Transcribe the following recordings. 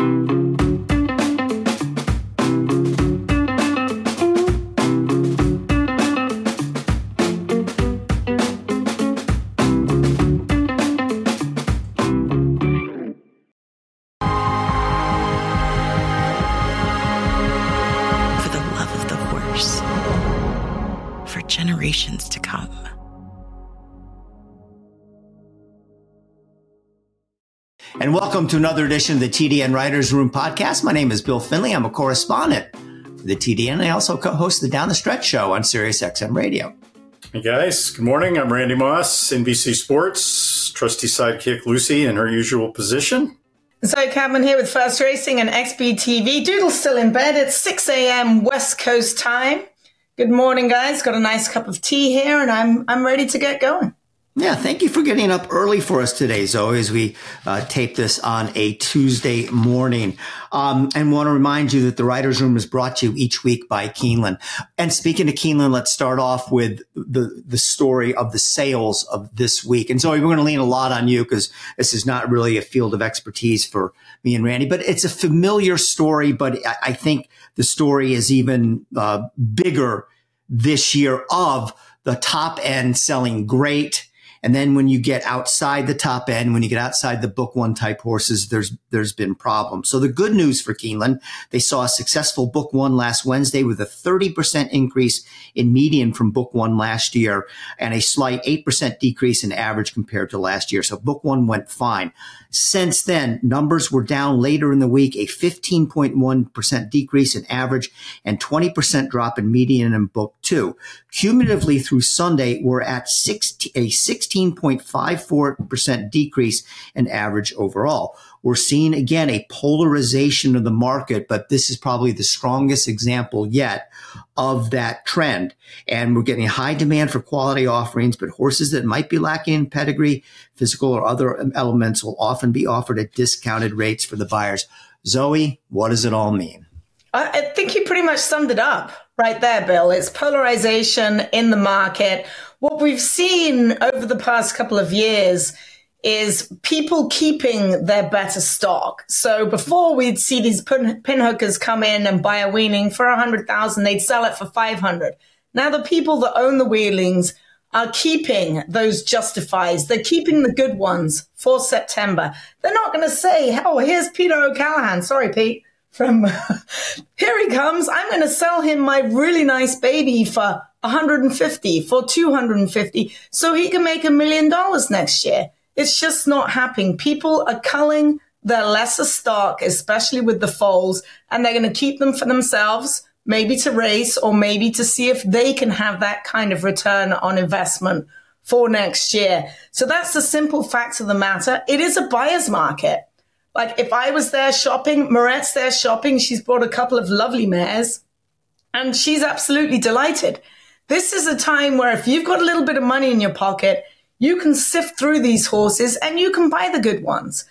and welcome to another edition of the TDN Writers Room podcast. My name is Bill Finley. I'm a correspondent for the TDN, I also co-host the Down the Stretch show on Sirius XM Radio. Hey guys, good morning. I'm Randy Moss, NBC Sports, trusty sidekick Lucy in her usual position. Zoe Cadman here with Fast Racing and XBTV. Doodle's still in bed. It's 6 a.m. West Coast time. Good morning, guys. Got a nice cup of tea here, and I'm I'm ready to get going. Yeah, thank you for getting up early for us today, Zoe, as we uh, tape this on a Tuesday morning. Um, and want to remind you that the Writers Room is brought to you each week by Keeneland. And speaking to Keeneland, let's start off with the, the story of the sales of this week. And Zoe, we're going to lean a lot on you because this is not really a field of expertise for me and Randy, but it's a familiar story. But I, I think the story is even uh, bigger this year of the top end selling great and then when you get outside the top end, when you get outside the book one type horses, there's, there's been problems. So the good news for Keeneland, they saw a successful book one last Wednesday with a 30% increase in median from book one last year and a slight 8% decrease in average compared to last year. So book one went fine. Since then, numbers were down later in the week, a 15.1% decrease in average and 20% drop in median in book two. Cumulatively through Sunday, we're at 60, a 16.54% decrease in average overall. We're seeing again a polarization of the market, but this is probably the strongest example yet of that trend. And we're getting high demand for quality offerings, but horses that might be lacking in pedigree, physical or other elements will often be offered at discounted rates for the buyers. Zoe, what does it all mean? I think you pretty much summed it up right there, Bill. It's polarization in the market. What we've seen over the past couple of years is people keeping their better stock. So before we'd see these pin, hookers come in and buy a weanling for a hundred thousand, they'd sell it for 500. Now the people that own the weanlings are keeping those justifies. They're keeping the good ones for September. They're not going to say, Oh, here's Peter O'Callaghan. Sorry, Pete from here he comes. I'm going to sell him my really nice baby for 150, for 250, so he can make a million dollars next year. It's just not happening. People are culling their lesser stock, especially with the foals, and they're going to keep them for themselves, maybe to race or maybe to see if they can have that kind of return on investment for next year. So that's the simple fact of the matter. It is a buyer's market. Like if I was there shopping, Moret's there shopping, she's bought a couple of lovely mares and she's absolutely delighted. This is a time where if you've got a little bit of money in your pocket, you can sift through these horses and you can buy the good ones.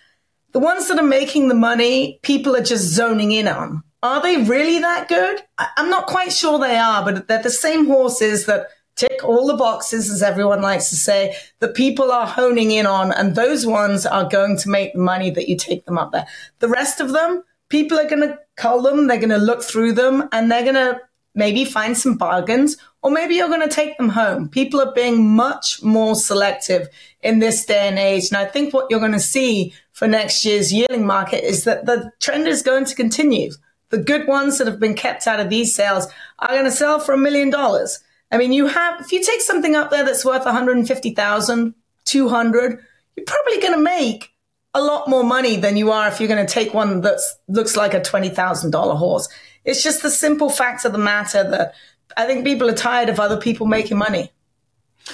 The ones that are making the money, people are just zoning in on. Are they really that good? I'm not quite sure they are, but they're the same horses that tick all the boxes, as everyone likes to say, that people are honing in on. And those ones are going to make the money that you take them up there. The rest of them, people are going to cull them, they're going to look through them, and they're going to maybe find some bargains or maybe you're going to take them home. People are being much more selective in this day and age. And I think what you're going to see for next year's yearling market is that the trend is going to continue. The good ones that have been kept out of these sales are going to sell for a million dollars. I mean, you have, if you take something up there that's worth 150,000, 200, you're probably going to make a lot more money than you are if you're going to take one that looks like a $20,000 horse. It's just the simple fact of the matter that I think people are tired of other people making money.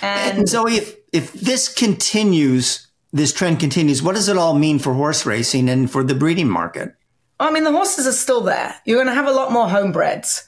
And, and so if, if this continues, this trend continues, what does it all mean for horse racing and for the breeding market? I mean, the horses are still there. You're going to have a lot more homebreds,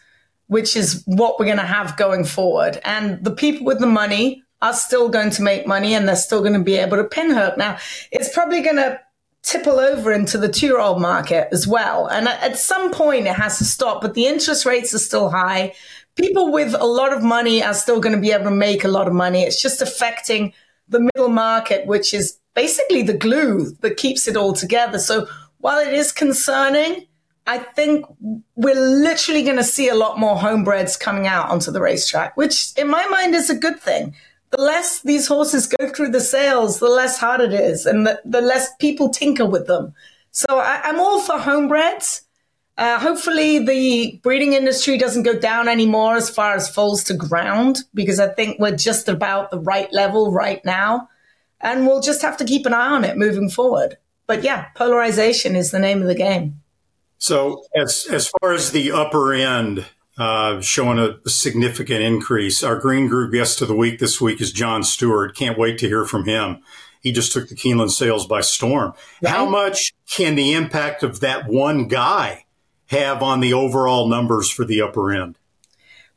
which is what we're going to have going forward. And the people with the money are still going to make money and they're still going to be able to pinhook. Now, it's probably going to tipple over into the two year old market as well. And at some point, it has to stop, but the interest rates are still high people with a lot of money are still going to be able to make a lot of money. It's just affecting the middle market, which is basically the glue that keeps it all together. So while it is concerning, I think we're literally going to see a lot more homebreds coming out onto the racetrack, which in my mind is a good thing. The less these horses go through the sales, the less hard it is, and the, the less people tinker with them. So I, am all for homebreds. Uh, hopefully, the breeding industry doesn't go down anymore as far as foals to ground, because I think we're just about the right level right now. And we'll just have to keep an eye on it moving forward. But yeah, polarization is the name of the game. So, as as far as the upper end uh, showing a, a, significant increase, our green group guest of the week this week is John Stewart. Can't wait to hear from him. He just took the Keeneland sales by storm. Right. How much can the impact of that one guy have on the overall numbers for the upper end?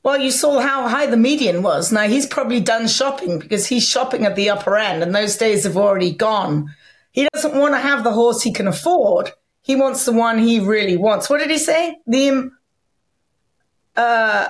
Well, you saw how high the median was. Now he's probably done shopping because he's shopping at the upper end, and those days have already gone. He doesn't want to have the horse he can afford. He wants the one he really wants. What did he say? The uh,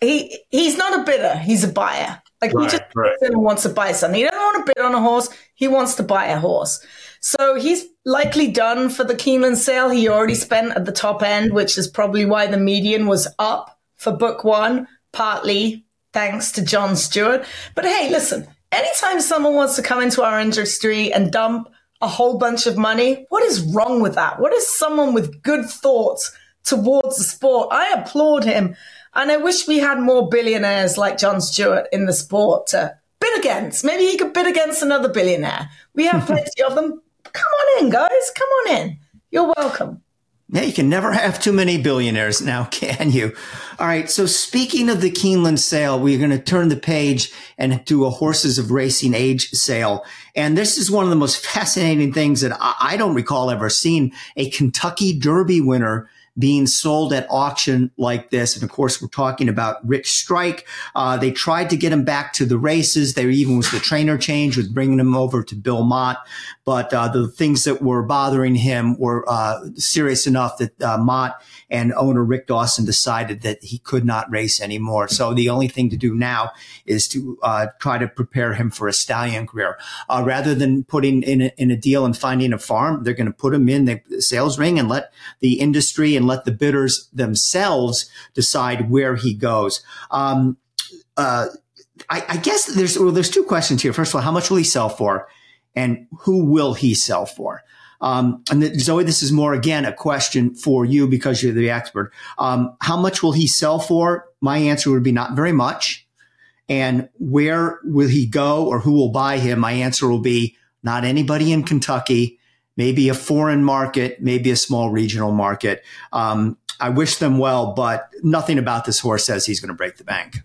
he he's not a bidder. He's a buyer. Like right, he just right. wants to buy something. He doesn't want to bid on a horse. He wants to buy a horse. So he's likely done for the Keeneland sale. He already spent at the top end, which is probably why the median was up for book one, partly thanks to John Stewart. But hey, listen, anytime someone wants to come into our industry and dump a whole bunch of money, what is wrong with that? What is someone with good thoughts towards the sport? I applaud him. And I wish we had more billionaires like John Stewart in the sport to bid against. Maybe he could bid against another billionaire. We have plenty of them. Come on in, guys. Come on in. You're welcome. Yeah, you can never have too many billionaires now, can you? All right. So speaking of the Keeneland sale, we're going to turn the page and do a horses of racing age sale. And this is one of the most fascinating things that I don't recall ever seeing a Kentucky Derby winner being sold at auction like this. And of course, we're talking about Rich Strike. Uh, they tried to get him back to the races. There even was the trainer change with bringing him over to Bill Mott. But uh, the things that were bothering him were uh, serious enough that uh, Mott and owner Rick Dawson decided that he could not race anymore. So the only thing to do now is to uh, try to prepare him for a stallion career. Uh, rather than putting in a, in a deal and finding a farm, they're going to put him in the sales ring and let the industry and and let the bidders themselves decide where he goes. Um, uh, I, I, guess there's well, there's two questions here. First of all, how much will he sell for, and who will he sell for? Um, and the, Zoe, this is more again a question for you because you're the expert. Um, how much will he sell for? My answer would be not very much. And where will he go, or who will buy him? My answer will be not anybody in Kentucky maybe a foreign market, maybe a small regional market. Um, I wish them well, but nothing about this horse says he's going to break the bank.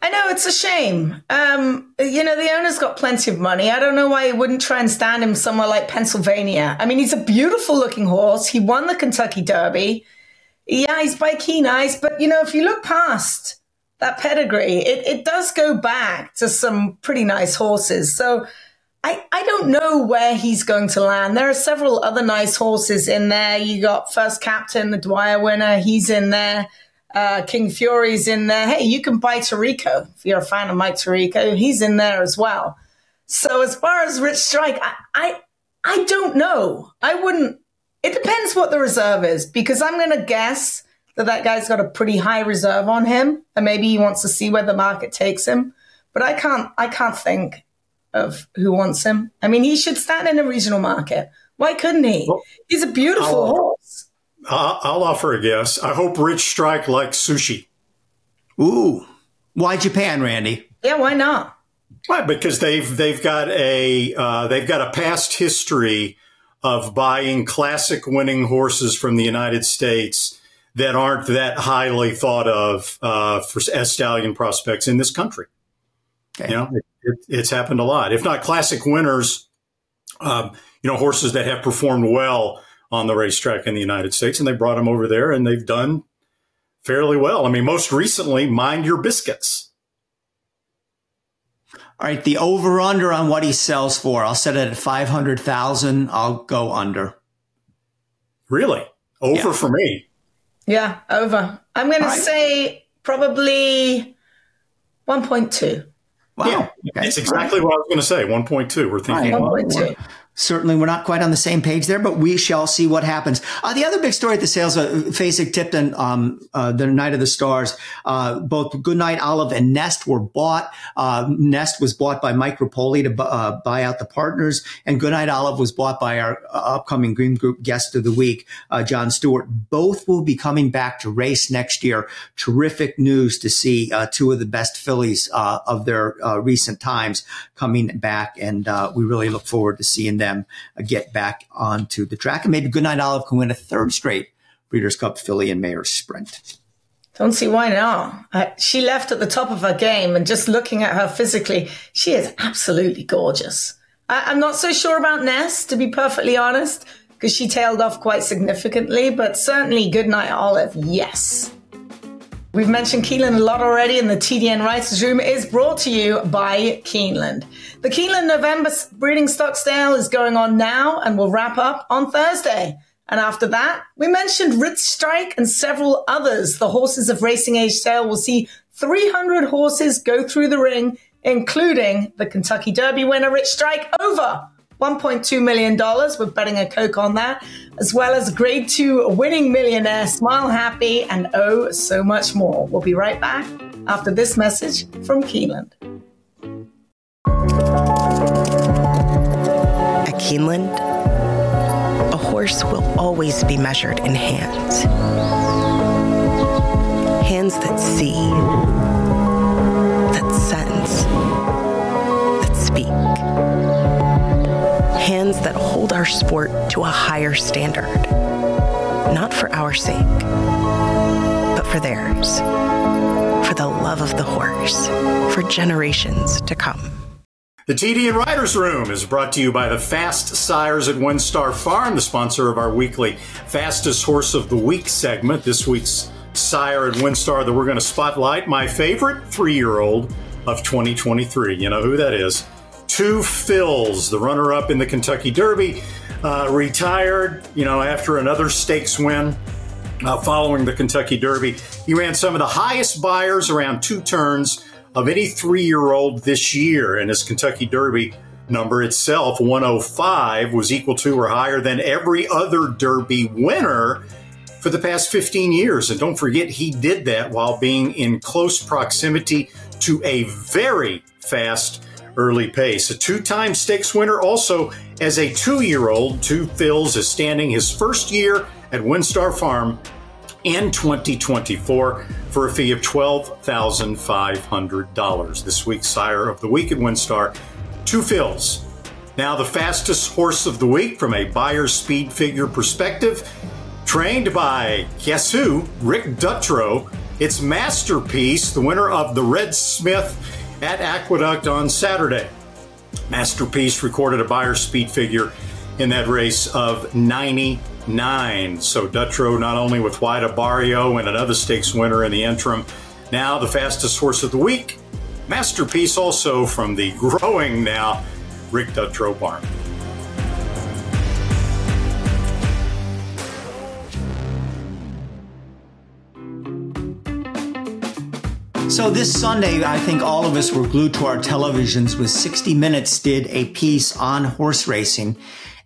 I know it's a shame. Um, you know, the owner's got plenty of money. I don't know why he wouldn't try and stand him somewhere like Pennsylvania. I mean, he's a beautiful looking horse. He won the Kentucky Derby. Yeah, he's by Keen Ice, but you know, if you look past that pedigree, it, it does go back to some pretty nice horses. So I, I don't know where he's going to land. There are several other nice horses in there. You got First Captain, the Dwyer winner. He's in there. Uh, King Fury's in there. Hey, you can buy Tarico if you're a fan of Mike Tirico. He's in there as well. So as far as Rich Strike, I, I, I don't know. I wouldn't. It depends what the reserve is because I'm going to guess that that guy's got a pretty high reserve on him, and maybe he wants to see where the market takes him. But I can't. I can't think of who wants him. I mean, he should stand in a regional market. Why couldn't he? Well, He's a beautiful I'll, horse. I'll offer a guess. I hope Rich Strike likes sushi. Ooh, why Japan, Randy? Yeah, why not? Why? Because they've they've got a uh, they've got a past history of buying classic winning horses from the United States that aren't that highly thought of uh, for as stallion prospects in this country. Okay. You know, it, it's happened a lot. If not classic winners, um, you know, horses that have performed well on the racetrack in the United States, and they brought them over there, and they've done fairly well. I mean, most recently, Mind Your Biscuits. All right, the over under on what he sells for, I'll set it at five hundred thousand. I'll go under. Really, over yeah. for me. Yeah, over. I'm going right. to say probably one point two. Wow. Yeah, okay. It's exactly right. what I was going to say. 1.2. We're thinking right. 1.2. certainly we're not quite on the same page there, but we shall see what happens. Uh, the other big story at the sales, uh, Fasig Tipton, um, uh, the Night of the Stars, uh, both Goodnight Olive and Nest were bought. Uh, Nest was bought by Mike Repole to uh, buy out the partners, and Goodnight Olive was bought by our uh, upcoming Green Group guest of the week, John Stewart. Both will be coming back to race next year. Terrific news to see two of the best fillies of their recent times coming back, and we really look forward to seeing them them get back onto the track. And maybe Goodnight Olive can win a third straight Breeders' Cup Filly and Mare Sprint. Don't see why not. Uh, she left at the top of her game, and just looking at her physically, she is absolutely gorgeous. I, am not so sure about Nest, to be perfectly honest, because she tailed off quite significantly, but certainly Goodnight Olive, yes. We've mentioned Keeneland a lot already, and the TDN Writers Room is brought to you by Keeneland. The Keeneland November breeding stock sale is going on now and will wrap up on Thursday. And after that, we mentioned Rich Strike and several others. The horses of racing age sale will see 300 horses go through the ring, including the Kentucky Derby winner, Rich Strike, over $1.2 million. We're betting a Coke on that, as well as grade two winning millionaire, Smile Happy, and oh, so much more. We'll be right back after this message from Keeneland. At Keeneland, a horse will always be measured in hands. Hands that see, hands that hold our sport to a higher standard, not for our sake, but for theirs, for the love of the horse, for generations to come. The TDN Writers Room is brought to you by the Fast Sires at WinStar Farm, the sponsor of our weekly Fastest Horse of the Week segment. This week's sire at WinStar that we're going to spotlight, my favorite three year old of 2023. You know who that is? Two Phils, the runner up in the Kentucky Derby, uh, retired, you know, after another stakes win uh, following the Kentucky Derby. He ran some of the highest Beyers around two turns of any three year old this year, and his Kentucky Derby number itself, 105, was equal to or higher than every other Derby winner for the past 15 years. And don't forget, he did that while being in close proximity to a very fast early pace. A two time stakes winner, also as a two year old, Two Phils is standing his first year at WinStar Farm in 2024 for a fee of $12,500. This week's sire of the week at WinStar, Two Phils. Now, the fastest horse of the week from a Beyer speed figure perspective, trained by guess who? Rick Dutrow. It's Masterpiece, the winner of the Red Smith at Aqueduct on Saturday. Masterpiece recorded a Beyer speed figure in that race of 99. So Dutrow not only with White Abarrio and another stakes winner in the interim, now the fastest horse of the week. Masterpiece also from the growing now Rick Dutrow barn. So this Sunday, I think all of us were glued to our televisions with 60 Minutes did a piece on horse racing.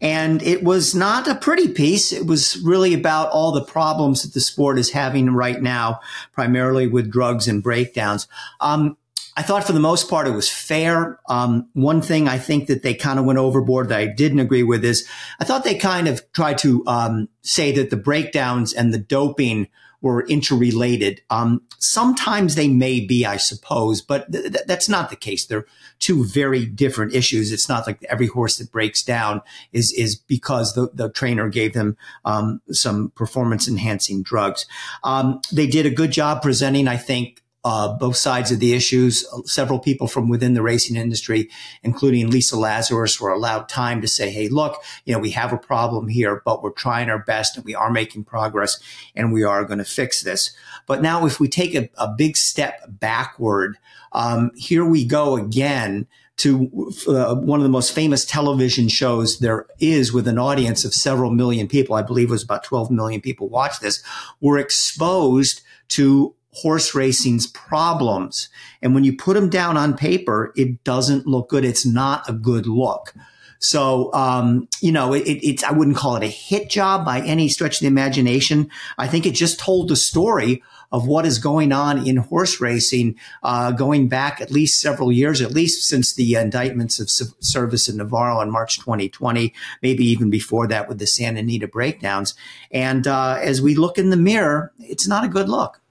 And it was not a pretty piece. It was really about all the problems that the sport is having right now, primarily with drugs and breakdowns. Um, I thought for the most part it was fair. Um, one thing I think that they kind of went overboard that I didn't agree with is I thought they kind of tried to um, say that the breakdowns and the doping were interrelated. Um, sometimes they may be, I suppose, but th- th- that's not the case. They're two very different issues. It's not like every horse that breaks down is is because the, the trainer gave them um, some performance enhancing drugs. Um, they did a good job presenting, I think, uh, both sides of the issues. Several people from within the racing industry, including Lisa Lazarus, were allowed time to say, Hey, look, you know, we have a problem here, but we're trying our best and we are making progress and we are going to fix this. But now if we take a, a big step backward, um, here we go again to uh, one of the most famous television shows there is with an audience of several million people. I believe it was about 12 million people watch this were exposed to horse racing's problems. And when you put them down on paper, it doesn't look good. It's not a good look. So, um, you know, it, it's, I wouldn't call it a hit job by any stretch of the imagination. I think it just told the story of what is going on in horse racing, uh, going back at least several years, at least since the indictments of Servis in Navarro in March 2020, maybe even before that with the Santa Anita breakdowns. And uh, as we look in the mirror, it's not a good look.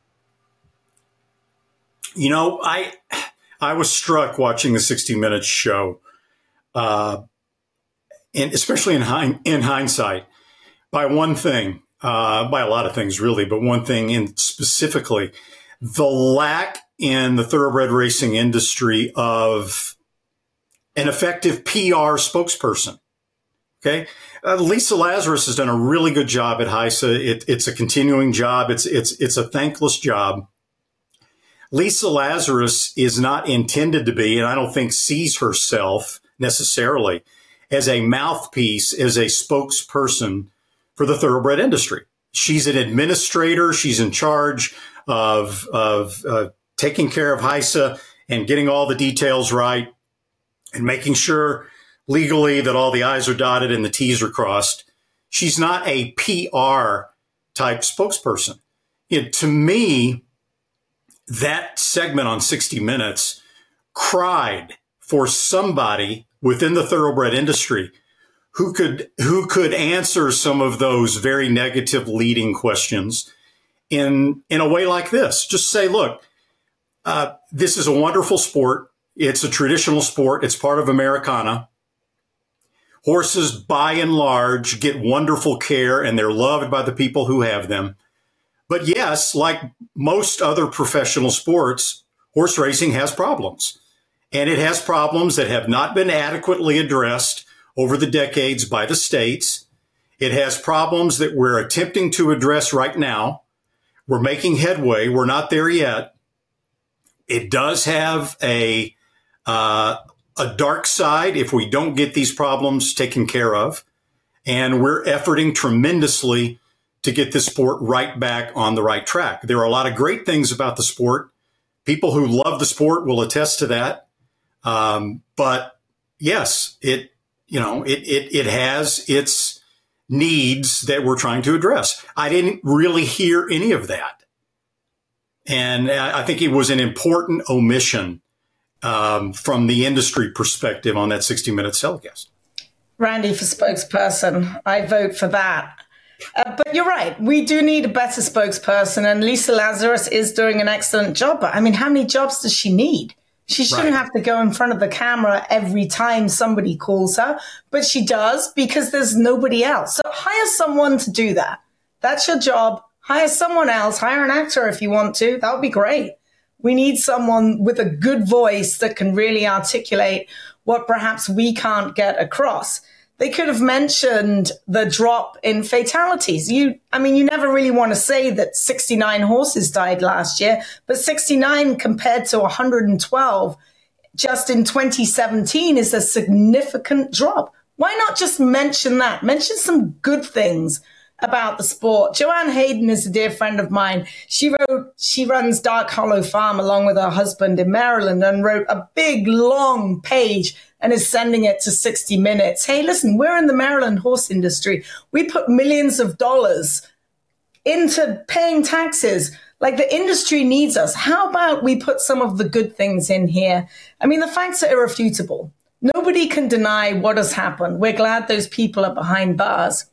You know, I I was struck watching the 60 Minutes show, uh, and especially in in hindsight, by one thing uh, by a lot of things, really, but one thing in specifically the lack in the thoroughbred racing industry of an effective PR spokesperson. Okay. Uh, Lisa Lazarus has done a really good job at HISA. It, it's a continuing job. It's, it's, it's a thankless job. Lisa Lazarus is not intended to be, and I don't think sees herself necessarily as a mouthpiece, as a spokesperson for the thoroughbred industry. She's an administrator. She's in charge of, of uh, taking care of HISA and getting all the details right and making sure legally that all the I's are dotted and the T's are crossed. She's not a PR type spokesperson. To me, that segment on 60 Minutes cried for somebody within the thoroughbred industry who could who could answer some of those very negative leading questions in in a way like this. Just say, look, uh, this is a wonderful sport. It's a traditional sport. It's part of Americana. Horses, by and large, get wonderful care and they're loved by the people who have them. But yes, like most other professional sports, horse racing has problems. And it has problems that have not been adequately addressed over the decades by the states. It has problems that we're attempting to address right now. We're making headway. We're not there yet. It does have a uh, a dark side if we don't get these problems taken care of, and we're efforting tremendously to get this sport right back on the right track. There are a lot of great things about the sport. People who love the sport will attest to that. Um, but yes, it you know, it, it, it has its needs that we're trying to address. I didn't really hear any of that. And I think it was an important omission um, from the industry perspective on that 60 minute telecast. Randy for spokesperson. I vote for that. Uh, but you're right. We do need a better spokesperson, and Lisa Lazarus is doing an excellent job. But I mean, how many jobs does she need? She shouldn't right. have to go in front of the camera every time somebody calls her, but she does because there's nobody else. So hire someone to do that. That's your job. Hire someone else. Hire an actor if you want to. That would be great. We need someone with a good voice that can really articulate what perhaps we can't get across they could have mentioned the drop in fatalities. You, I mean, you never really want to say that 69 horses died last year, but 69 compared to 112 just in 2017 is a significant drop. Why not just mention that? Mention some good things about the sport. Joanne Hayden is a dear friend of mine. She wrote, she runs Dark Hollow Farm along with her husband in Maryland and wrote a big long page and is sending it to 60 Minutes. Hey, listen, we're in the Maryland horse industry. We put millions of dollars into paying taxes. Like the industry needs us. How about we put some of the good things in here? I mean, the facts are irrefutable. Nobody can deny what has happened. We're glad those people are behind bars.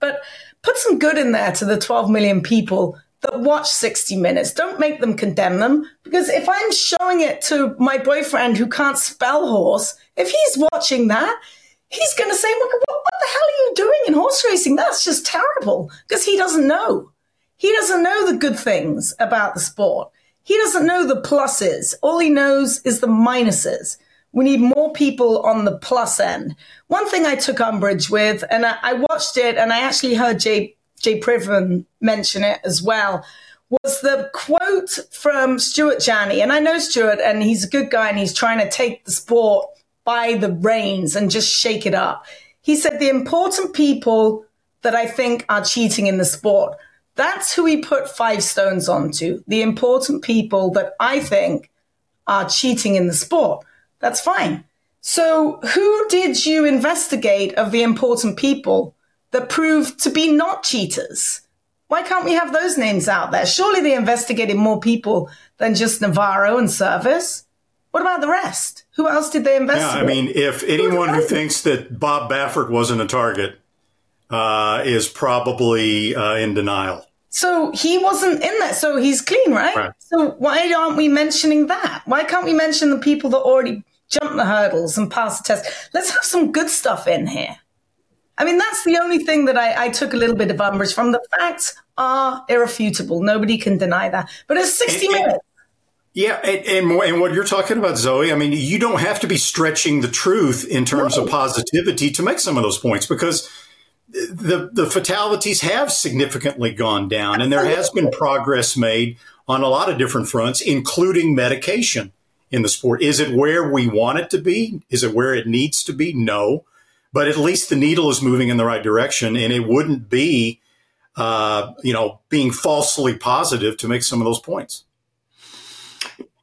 But put some good in there to the 12 million people that watch 60 minutes. Don't make them condemn them because if I'm showing it to my boyfriend who can't spell horse, if he's watching that, he's going to say, what, what, the hell are you doing in horse racing? That's just terrible because he doesn't know. He doesn't know the good things about the sport. He doesn't know the pluses. All he knows is the minuses. We need more people on the plus end. One thing I took umbrage with, and I, I watched it and I actually heard Jay Jay Privman mention it as well, was the quote from Stuart Janney. And I know Stuart, and he's a good guy, and he's trying to take the sport by the reins and just shake it up. He said, The important people that I think are cheating in the sport, that's who he put five stones onto. The important people that I think are cheating in the sport. That's fine. So, who did you investigate of the important people that proved to be not cheaters? Why can't we have those names out there? Surely they investigated more people than just Navarro and Servis. What about the rest? Who else did they investigate? Yeah, I mean, if anyone who thinks that Bob Baffert wasn't a target uh, is probably uh, in denial. So he wasn't in there. So he's clean, right? right? So why aren't we mentioning that? Why can't we mention the people that already jumped the hurdles and passed the test? Let's have some good stuff in here. I mean, that's the only thing that I, I took a little bit of umbrage from. The facts are irrefutable. Nobody can deny that. But it's 60 and, minutes. Yeah, and, and, and what you're talking about, Zoe, I mean, you don't have to be stretching the truth in terms no. of positivity to make some of those points because the the fatalities have significantly gone down, and there has been progress made on a lot of different fronts, including medication in the sport. Is it where we want it to be? Is it where it needs to be? No, but at least the needle is moving in the right direction, and it wouldn't be, uh, you know, being falsely positive to make some of those points.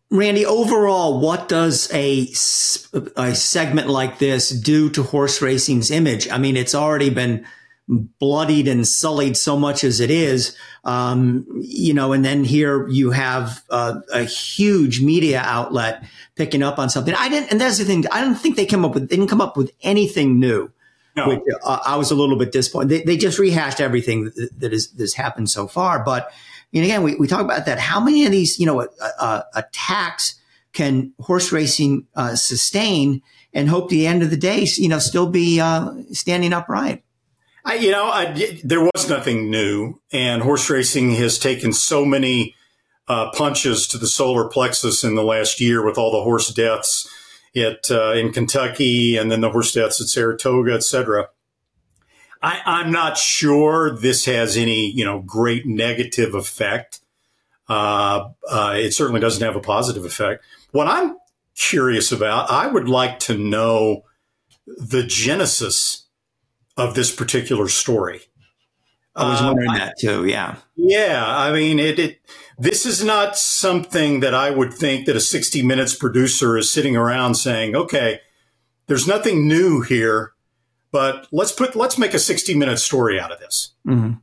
Randy, overall, what does a, a segment like this do to horse racing's image? I mean, it's already been bloodied and sullied so much as it is, um, you know, and then here you have uh, a huge media outlet picking up on something. I didn't, and that's the thing. I don't think they came up with, they didn't come up with anything new. No. Which, uh, I was a little bit disappointed. They, they just rehashed everything that, that has, that's happened so far. But, and again, we, we talk about that. How many of these, you know, uh, uh attacks can horse racing uh, sustain and hope the end of the day, you know, still be uh, standing upright? I, you know, I, there was nothing new, and horse racing has taken so many uh, punches to the solar plexus in the last year with all the horse deaths at uh, in Kentucky, and then the horse deaths at Saratoga, et cetera. I, I'm not sure this has any, you know, great negative effect. Uh, uh, it certainly doesn't have a positive effect. What I'm curious about, I would like to know the genesis of this particular story. I was wondering uh, that too. Yeah. Yeah. I mean, it, it, this is not something that I would think that a 60 minutes producer is sitting around saying, okay, there's nothing new here, but let's put, let's make a 60 minute story out of this. Mm-hmm.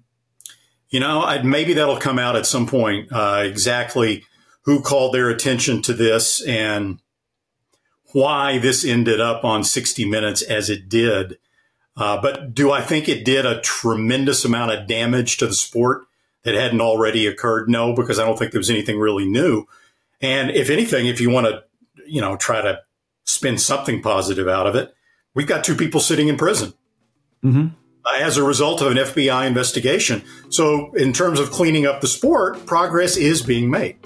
You know, I'd, maybe that'll come out at some point, uh, exactly who called their attention to this and why this ended up on 60 minutes as it did. Uh, but do I think it did a tremendous amount of damage to the sport that hadn't already occurred? No, because I don't think there was anything really new. And if anything, if you want to, you know, try to spin something positive out of it, we've got two people sitting in prison mm-hmm. uh, as a result of an FBI investigation. So, in terms of cleaning up the sport, progress is being made.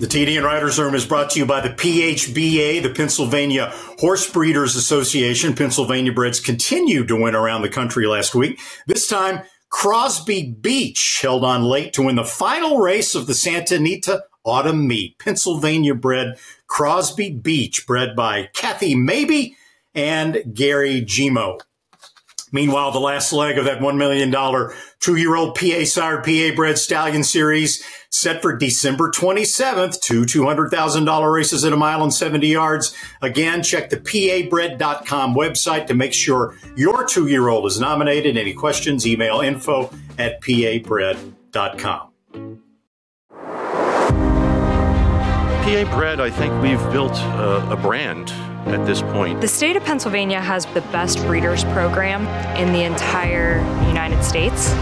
The TDN Writers Room is brought to you by the PHBA, the Pennsylvania Horse Breeders Association. Pennsylvania breds continued to win around the country last week. This time, Crosby Beach held on late to win the final race of the Santa Anita Autumn Meet. Pennsylvania bred Crosby Beach, bred by Kathy Maybe and Gary Gimo. Meanwhile, the last leg of that $1 million two year old PA sired PA bred stallion series set for December 27th. Two $200,000 races at a mile and 70 yards. Again, check the pabred.com website to make sure your two year old is nominated. Any questions, email info at pabred.com. PA Bred, I think we've built a, a brand at this point. The state of Pennsylvania has the best breeders program in the entire United States.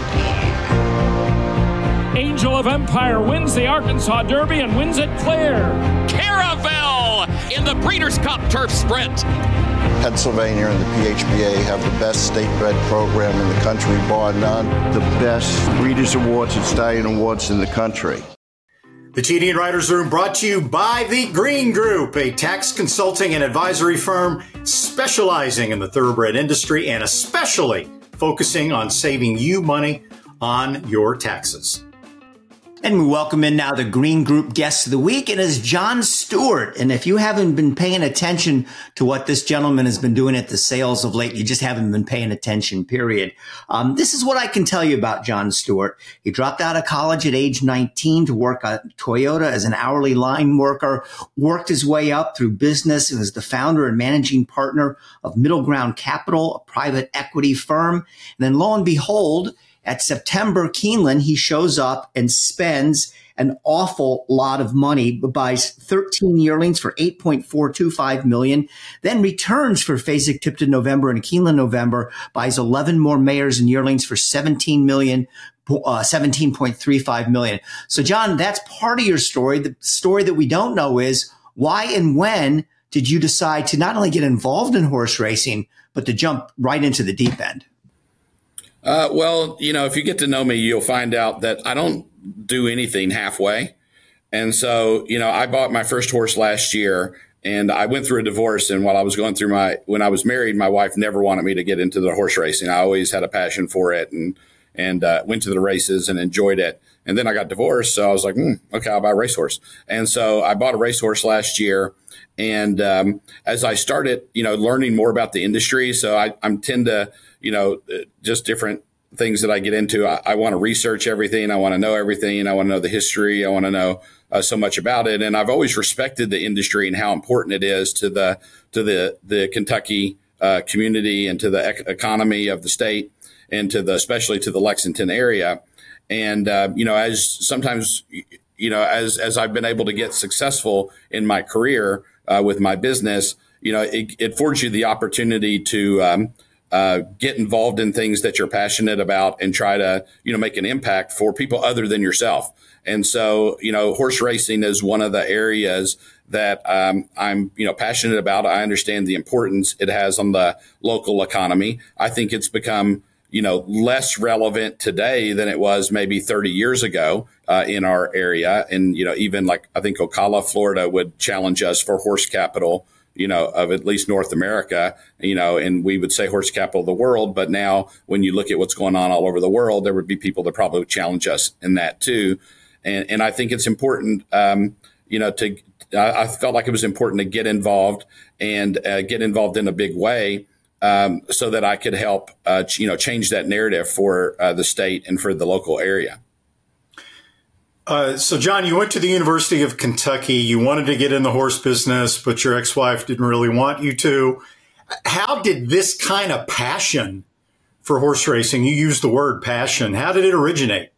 Angel of Empire wins the Arkansas Derby and wins it clear. Caravel in the Breeders' Cup Turf Sprint. Pennsylvania and the PHBA have the best state bred program in the country, bar none. The best Breeders' Awards and Stallion Awards in the country. The TDN Writers Room brought to you by the Green Group, a tax consulting and advisory firm specializing in the thoroughbred industry and especially focusing on saving you money on your taxes. And we welcome in now the Green Group guest of the week. It is John Stewart. And if you haven't been paying attention to what this gentleman has been doing at the sales of late, you just haven't been paying attention, period. Um, this is what I can tell you about John Stewart. He dropped out of college at age 19 to work at Toyota as an hourly line worker, worked his way up through business and was the founder and managing partner of Middle Ground Capital, a private equity firm. And then lo and behold, at September, Keeneland, he shows up and spends an awful lot of money, buys 13 yearlings for 8.425 million, then returns for Fasig-Tipton November and Keeneland November, buys 11 more mares and yearlings for 17 million, uh, 17.35 million. So, John, that's part of your story. The story that we don't know is why and when did you decide to not only get involved in horse racing, but to jump right into the deep end? Uh, well, you know, if you get to know me, you'll find out that I don't do anything halfway. And so, you know, I bought my first horse last year and I went through a divorce. And while I was going through my, when I was married, my wife never wanted me to get into the horse racing. I always had a passion for it and, and uh, went to the races and enjoyed it. And then I got divorced. So I was like, hmm, okay, I'll buy a racehorse. And so I bought a racehorse last year. And um, as I started, you know, learning more about the industry, so I, I'm tend to, you know, uh, just different things that I get into. I, I want to research everything. I want to know everything. I want to know the history. I want to know uh, so much about it. And I've always respected the industry and how important it is to the to the the Kentucky uh, community and to the ec- economy of the state and to the especially to the Lexington area. And uh, you know, as sometimes you know, as as I've been able to get successful in my career uh, with my business, you know, it, it affords you the opportunity to um, uh, get involved in things that you're passionate about and try to you know make an impact for people other than yourself. And so you know horse racing is one of the areas that um, i'm you know passionate about. I understand the importance it has on the local economy. I think it's become you know less relevant today than it was maybe 30 years ago uh, in our area. And you know even like i think ocala florida would challenge us for horse capital you know, of at least North America, you know, and we would say horse capital of the world. But now when you look at what's going on all over the world, there would be people that probably would challenge us in that too. And, and I think it's important, um, you know, to, I, I, felt like it was important to get involved and uh, get involved in a big way. Um, so that I could help, uh, you know, change that narrative for uh, the state and for the local area. Uh, so, John, you went to the University of Kentucky. You wanted to get in the horse business, but your ex wife didn't really want you to. How did this kind of passion for horse racing, you used the word passion, how did it originate?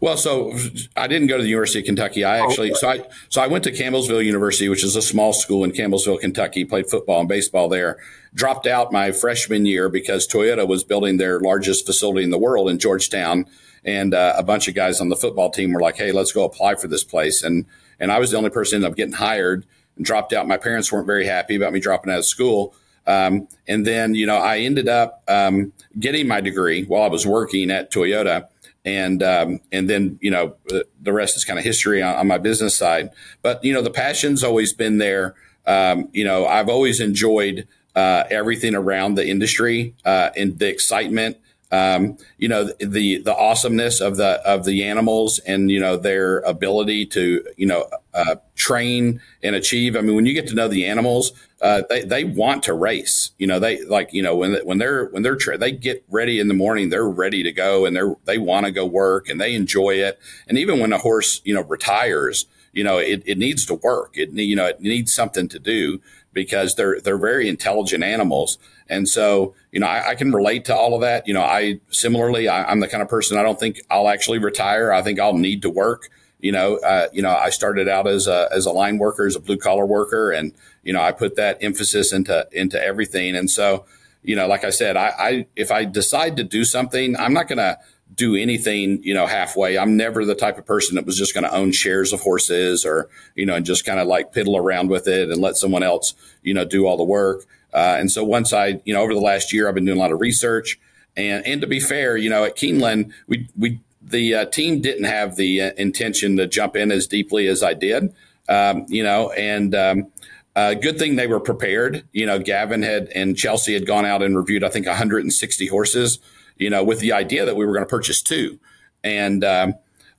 Well, so I didn't go to the University of Kentucky. I actually, so I, so I went to Campbellsville University, which is a small school in Campbellsville, Kentucky, played football and baseball there, dropped out my freshman year because Toyota was building their largest facility in the world in Georgetown and uh, a bunch of guys on the football team were like, "Hey, let's go apply for this place." And and I was the only person ended up getting hired and dropped out. My parents weren't very happy about me dropping out of school. Um, and then you know I ended up um, getting my degree while I was working at Toyota. And um, and then you know the rest is kind of history on, on, my business side. But you know the passion's always been there. Um, you know I've always enjoyed uh, everything around the industry uh, and the excitement um, you know the the awesomeness of the of the animals and you know their ability to you know uh, train and achieve. I mean, when you get to know the animals, uh, they they want to race. You know, they like you know when when they're when they're tra- they get ready in the morning, they're ready to go and they're they want to go work and they enjoy it. And even when a horse you know retires, you know it, it needs to work. It you know it needs something to do because they're they're very intelligent animals. And so, you know, I, I, can relate to all of that. You know, I similarly, I, am the kind of person I don't think I'll actually retire. I think I'll need to work. You know, uh, you know, I started out as a as a line worker, as a blue collar worker, and you know, I put that emphasis into into everything. And so, you know, like I said, I, I if I decide to do something, I'm not going to do anything, you know, halfway. I'm never the type of person that was just going to own shares of horses or, you know, and just kind of like piddle around with it and let someone else, you know, do all the work. Uh, and so once I, you know, over the last year, I've been doing a lot of research. And, and to be fair, you know, at Keeneland, we, we, the uh, team didn't have the uh, intention to jump in as deeply as I did, um, you know, and, um, uh, good thing they were prepared. You know, Gavin had and Chelsea had gone out and reviewed, I think, 160 horses you know, with the idea that we were going to purchase two. And, um,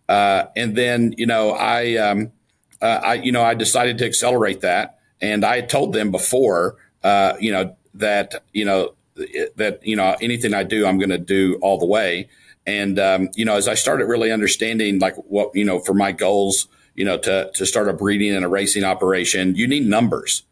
Uh, and then, you know, I, um, uh, I, you know, I decided to accelerate that. And I told them before, uh, you know, that, you know, that, you know, anything I do, I'm going to do all the way. And, um, you know, as I started really understanding like what, you know, for my goals, you know, to, to start a breeding and a racing operation, you need numbers.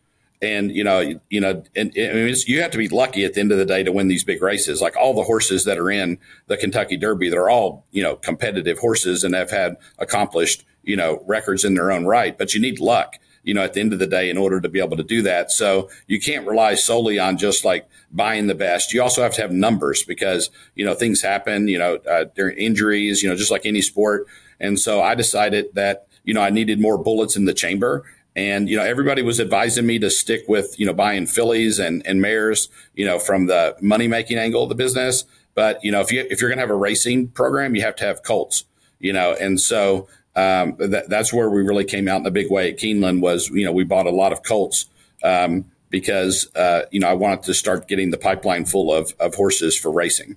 And, you know, you know, and, and you have to be lucky at the end of the day to win these big races. Like all the horses that are in the Kentucky Derby, they're all, you know, competitive horses and have had accomplished, you know, records in their own right, but you need luck you know, at the end of the day in order to be able to do that. So you can't rely solely on just like buying the best. You also have to have numbers because, you know, things happen, you know, uh, during injuries, you know, just like any sport. And so I decided that, you know, I needed more bullets in the chamber. And, you know, everybody was advising me to stick with, you know, buying fillies and, and mares, you know, from the money making angle of the business. But, you know, if you, if you're going to have a racing program, you have to have colts, you know, and so, um, that, that's where we really came out in a big way at Keeneland was, you know, we bought a lot of colts, um, because, uh, you know, I wanted to start getting the pipeline full of, of horses for racing.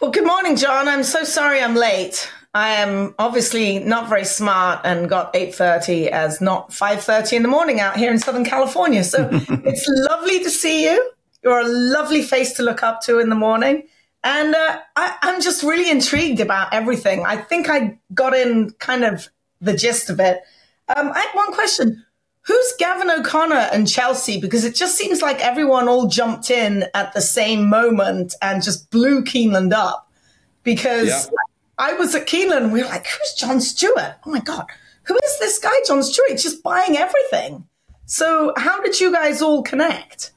Well, good morning, John. I'm so sorry I'm late. I am obviously not very smart and got 8:30 as not 5:30 in the morning out here in Southern California. So it's lovely to see you. You're a lovely face to look up to in the morning. And uh, I, I'm just really intrigued about everything. I think I got in kind of the gist of it. Um, I had one question. Who's Gavin O'Connor and Chelsea? Because it just seems like everyone all jumped in at the same moment and just blew Keeneland up. Because yeah. I was at Keeneland, we were like, who's John Stewart? Oh my God, who is this guy, John Stewart? He's just buying everything. So, how did you guys all connect?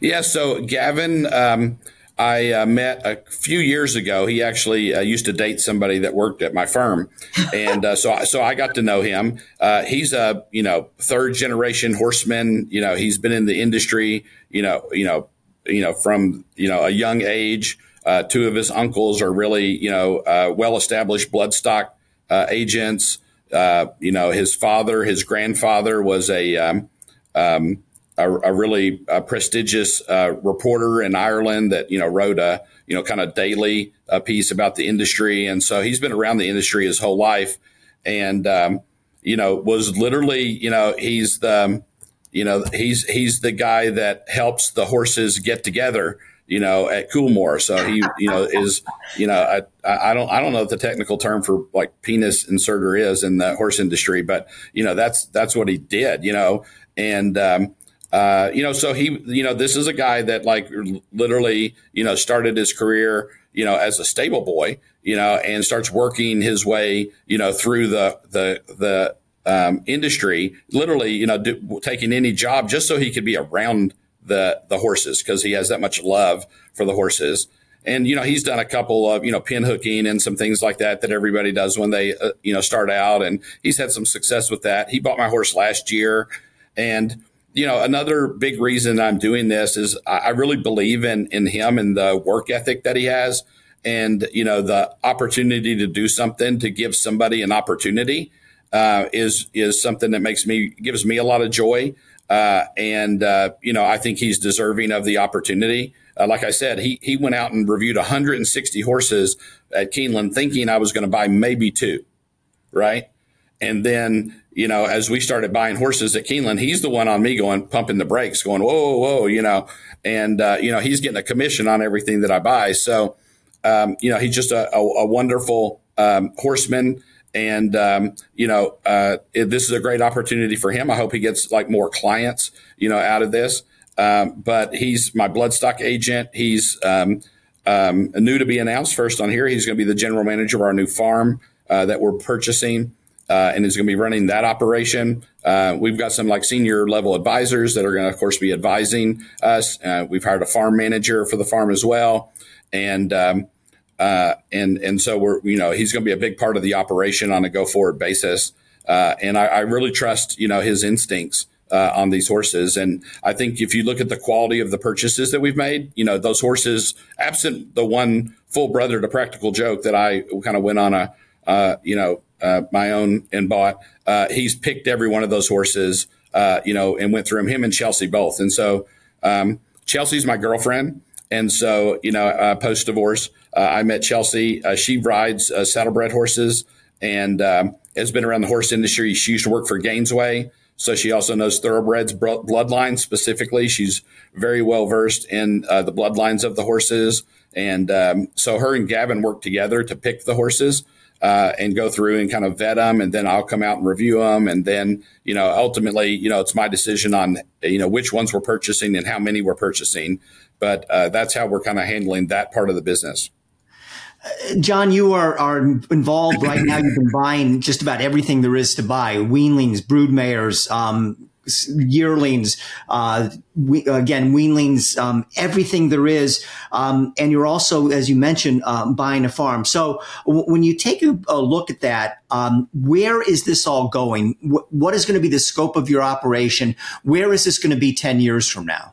Yeah, so Gavin, um, I uh, met a few years ago. He actually uh, used to date somebody that worked at my firm, and uh, so so I got to know him. Uh, he's a you know third generation horseman. You know he's been in the industry. You know you know you know from you know a young age. Uh, two of his uncles are really, you know, uh, well-established bloodstock uh, agents. You know, his father, his grandfather was a um, um, a, a, really uh, prestigious uh, reporter in Ireland that you know wrote a you know kind of daily piece about the industry, and so he's been around the industry his whole life, and um, you know was literally you know he's the you know he's he's the guy that helps the horses get together you know, at Coolmore. So he, you know, is, you know, I, I don't, I don't know what the technical term for like penis inserter is in the horse industry, but you know, that's, that's what he did, you know, and, um, uh, you know, so he, you know, this is a guy that like literally, you know, started his career, you know, as a stable boy, you know, and starts working his way, you know, through the, the, the, um, industry, literally, you know, do, taking any job just so he could be around the the horses because he has that much love for the horses. And you know, he's done a couple of you know pin hooking and some things like that that everybody does when they uh, you know start out, and he's had some success with that. He bought my horse last year, and you know, another big reason I'm doing this is I really believe in in him and the work ethic that he has, and you know, the opportunity to do something to give somebody an opportunity uh, is is something that makes me gives me a lot of joy. Uh, and, uh, you know, I think he's deserving of the opportunity. Uh, like I said, he, he went out and reviewed 160 horses at Keeneland thinking I was going to buy maybe two. Right. And then, you know, as we started buying horses at Keeneland, he's the one on me going, pumping the brakes, going, whoa, whoa, you know, and, uh, you know, he's getting a commission on everything that I buy. So, um, you know, he's just a, a, a wonderful um, horseman. And, um, you know, uh, it, this is a great opportunity for him. I hope he gets like more clients, you know, out of this. Um, but he's my bloodstock agent. He's um, um, new to be announced first on here. He's going to be the general manager of our new farm uh, that we're purchasing. Uh, and is going to be running that operation. Uh, we've got some like senior level advisors that are going to, of course, be advising us. Uh, we've hired a farm manager for the farm as well, and um, uh, and and so we're you know he's going to be a big part of the operation on a go forward basis. Uh, and I, I, really trust you know his instincts uh, on these horses. And I think if you look at the quality of the purchases that we've made, you know those horses, absent the one full brother to Practical Joke that I kind of went on a you know uh, my own and bought, uh, he's picked every one of those horses. you know, and went through them. Him and Chelsea both. And so um, Chelsea's my girlfriend And so, you know, uh, post divorce, uh, I met Chelsea. Uh, she rides uh, saddlebred horses and um, has been around the horse industry. She used to work for Gainesway. So she also knows thoroughbreds bloodlines specifically. She's very well versed in uh, the bloodlines of the horses. And um, so her and Gavin work together to pick the horses. Uh, and go through and kind of vet them, and then I'll come out and review them, and then you know ultimately you know it's my decision on you know which ones we're purchasing and how many we're purchasing, but uh, that's how we're kind of handling that part of the business. John, you are, are involved right now. You've been buying just about everything there is to buy: weanlings, broodmares, um, yearlings, uh, we, again, weanlings, um, everything there is. Um, and you're also, as you mentioned, um, buying a farm. So w- when you take a, a look at that, um, where is this all going? W- what is going to be the scope of your operation? Where is this going to be 10 years from now?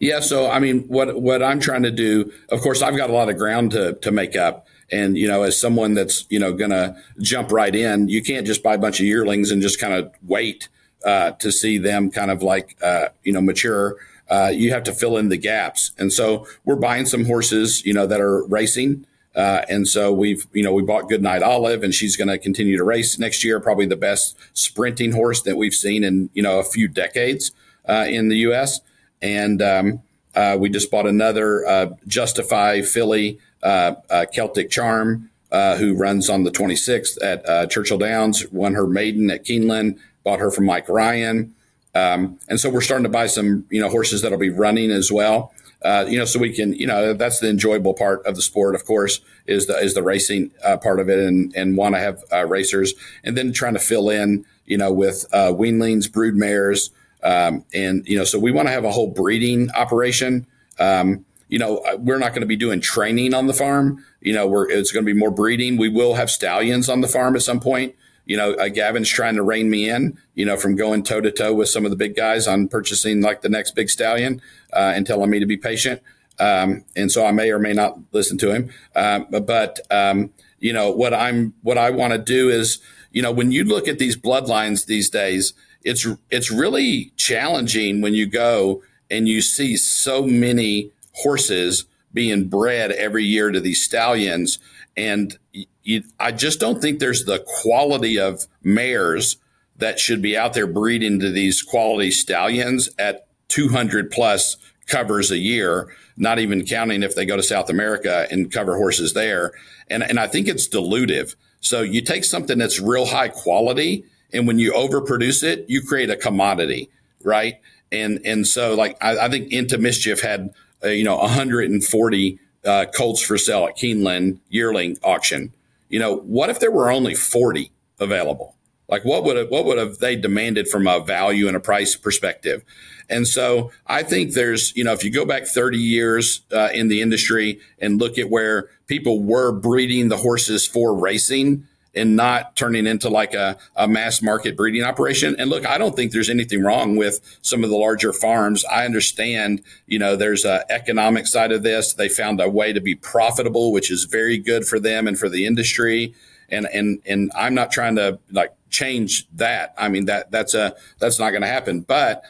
Yeah, so I mean, what what I'm trying to do, of course, I've got a lot of ground to to make up, and you know, as someone that's you know going to jump right in, you can't just buy a bunch of yearlings and just kind of wait uh, to see them kind of like uh, you know mature. Uh, you have to fill in the gaps, and so we're buying some horses, you know, that are racing. Uh, and so we've, you know, we bought Goodnight Olive and she's going to continue to race next year, probably the best sprinting horse that we've seen in, you know, a few decades, uh, in the U.S and um, uh, we just bought another uh, Justify filly uh, uh, Celtic Charm, uh, who runs on the 26th at Churchill Downs. Won her maiden at Keeneland. Bought her from Mike Ryan, um, and so we're starting to buy some you know horses that'll be running as well. Uh, you know, so we can, you know, that's the enjoyable part of the sport, of course, is the is the racing uh, part of it, and and want to have uh, racers, and then trying to fill in, you know, with weanlings, brood mares, um, and, you know, so we want to have a whole breeding operation. Um, you know, uh, we're not going to be doing training on the farm. You know, we're, it's going to be more breeding. We will have stallions on the farm at some point. You know, uh, Gavin's trying to rein me in, you know, from going toe to toe with some of the big guys on purchasing like the next big stallion uh, and telling me to be patient. Um, and so I may or may not listen to him. Uh, but, um, you know, what I'm, what I want to do is, you know, when you look at these bloodlines these days, it's it's really challenging when you go and you see so many horses being bred every year to these stallions and I just don't think there's the quality of mares that should be out there breeding to these quality stallions at 200 plus covers a year, not even counting if they go to South America and cover horses there. And, and I think it's dilutive. So you take something that's real high quality and when you overproduce it, you create a commodity, right? And and so like I, I think Into Mischief had uh, you know 140 uh, colts for sale at Keeneland yearling auction. You know, what if there were only 40 available? Like what would have, what would have they demanded from a value and a price perspective? And so I think there's, you know, if you go back 30 years uh, in the industry and look at where people were breeding the horses for racing, and not turning into like a, a mass market breeding operation. And look, I don't think there's anything wrong with some of the larger farms. I understand, you know, there's a economic side of this. They found a way to be profitable, which is very good for them and for the industry. And, and, and I'm not trying to like change that. I mean, that, that's a, that's not going to happen. But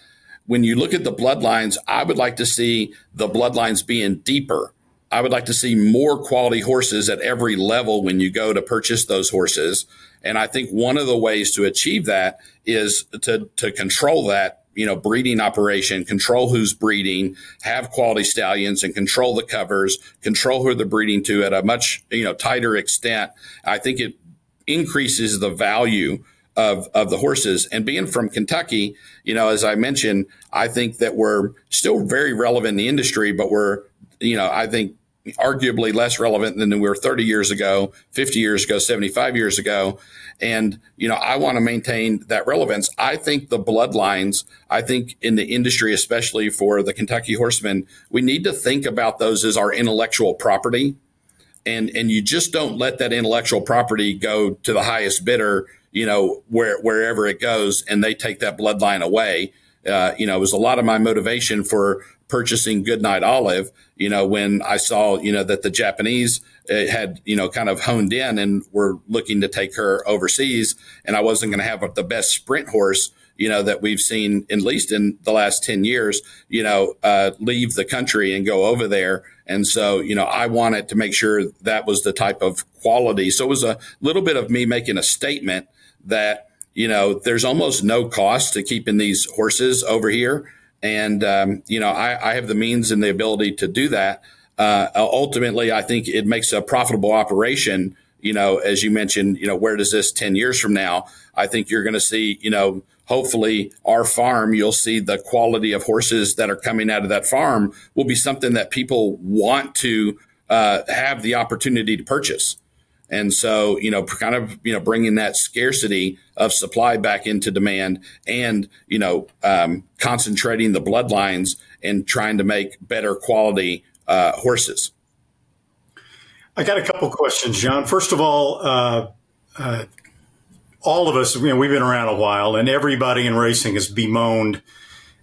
when you look at the bloodlines, I would like to see the bloodlines being deeper I would like to see more quality horses at every level when you go to purchase those horses. And I think one of the ways to achieve that is to, to control that, you know, breeding operation, control who's breeding, have quality stallions and control the covers, control who they're breeding to at a much, you know, tighter extent. I think it increases the value of, of the horses. And being from Kentucky, you know, as I mentioned, I think that we're still very relevant in the industry, but we're, you know, I think arguably less relevant than we were 30 years ago, 50 years ago, 75 years ago. And, you know, I want to maintain that relevance. I think the bloodlines, I think in the industry, especially for the Kentucky horsemen, we need to think about those as our intellectual property. And, and you just don't let that intellectual property go to the highest bidder, you know, where, wherever it goes and they take that bloodline away. Uh, you know, it was a lot of my motivation for purchasing Goodnight Olive, you know, when I saw, you know, that the Japanese uh, had, you know, kind of honed in and were looking to take her overseas. And I wasn't going to have the best sprint horse, you know, that we've seen, at least in the last 10 years, you know, uh, leave the country and go over there And so, you know, I wanted to make sure that was the type of quality. So it was a little bit of me making a statement that, you know, there's almost no cost to keeping these horses over here. And, um, you know, I, I, have the means and the ability to do that. Uh, ultimately, I think it makes a profitable operation. You know, as you mentioned, you know, where does this 10 years from now? I think you're going to see, you know, hopefully our farm, you'll see the quality of horses that are coming out of that farm will be something that people want to uh, have the opportunity to purchase. And so, you know, kind of, you know, bringing that scarcity of supply back into demand and, you know, um, concentrating the bloodlines and trying to make better quality uh, horses. I got a couple questions, John. First of all, uh, uh, all of us, you know, we've been around a while, and everybody in racing has bemoaned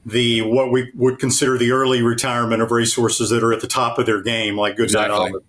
the what we would consider the early retirement of racehorses that are at the top of their game, like Goodnight exactly. Olive.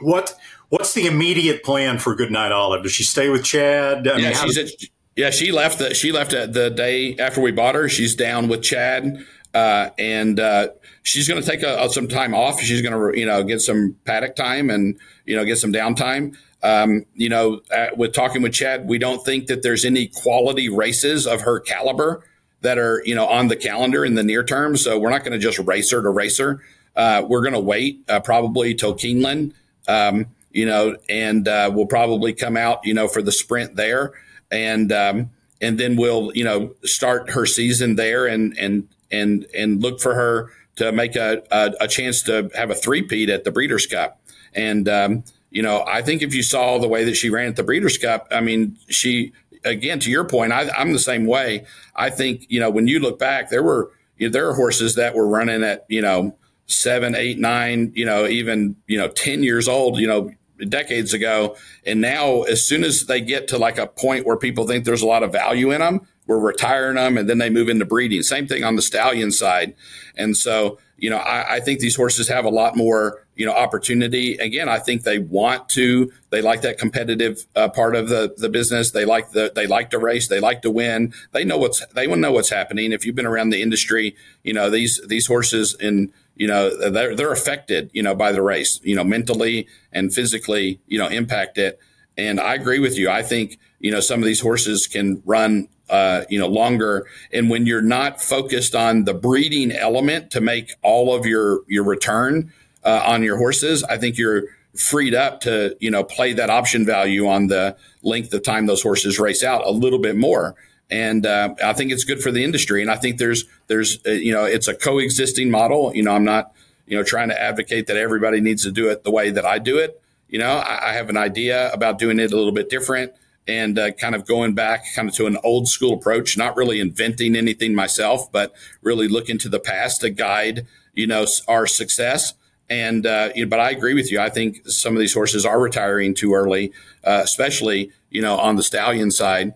What what's the immediate plan for Goodnight Olive? Does she stay with Chad? I yeah, mean, she's at, yeah, she left. The, she left the day after we bought her. She's down with Chad, uh, and uh, she's going to take a, a, some time off. She's going to you know get some paddock time and you know get some downtime. Um, you know, uh, with talking with Chad, we don't think that there's any quality races of her caliber that are, you know, on the calendar in the near term. So we're not going to just race her to race her. Uh, we're going to wait uh, probably till Keeneland, um, you know, and uh, we'll probably come out, you know, for the sprint there, and um, and then we'll, you know, start her season there, and and and and look for her to make a a, a chance to have a three-peat at the Breeders' Cup, and um, you know, I think if you saw the way that she ran at the Breeders' Cup, I mean, she again to your point, I, am the same way. I think you know when you look back, there were you know, there are horses that were running at you know seven, eight, nine, you know, even you know ten years old, you know, decades ago, and now as soon as they get to like a point where people think there's a lot of value in them, we're retiring them, and then they move into breeding. Same thing on the stallion side, and so you know, I, I, think these horses have a lot more, you know, opportunity. Again, I think they want to. They like that competitive uh, part of the the business. They like the they like to race. They like to win. They know what's they want to know what's happening. If you've been around the industry, you know these these horses and you know they're they're affected, you know, by the race, you know, mentally and physically, you know, impact it. And I agree with you. I think you know some of these horses can run uh, you know, longer. And when you're not focused on the breeding element to make all of your your return uh, on your horses, I think you're freed up to you know play that option value on the length of time those horses race out a little bit more. And uh, I think it's good for the industry. And I think there's there's uh, you know it's a coexisting model. You know, I'm not you know trying to advocate that everybody needs to do it the way that I do it. You know, I, I have an idea about doing it a little bit different and uh, kind of going back kind of to an old school approach, not really inventing anything myself, but really looking to the past to guide, you know, our success. And, uh, you know, but I agree with you. I think some of these horses are retiring too early, uh, especially, you know, on the stallion side,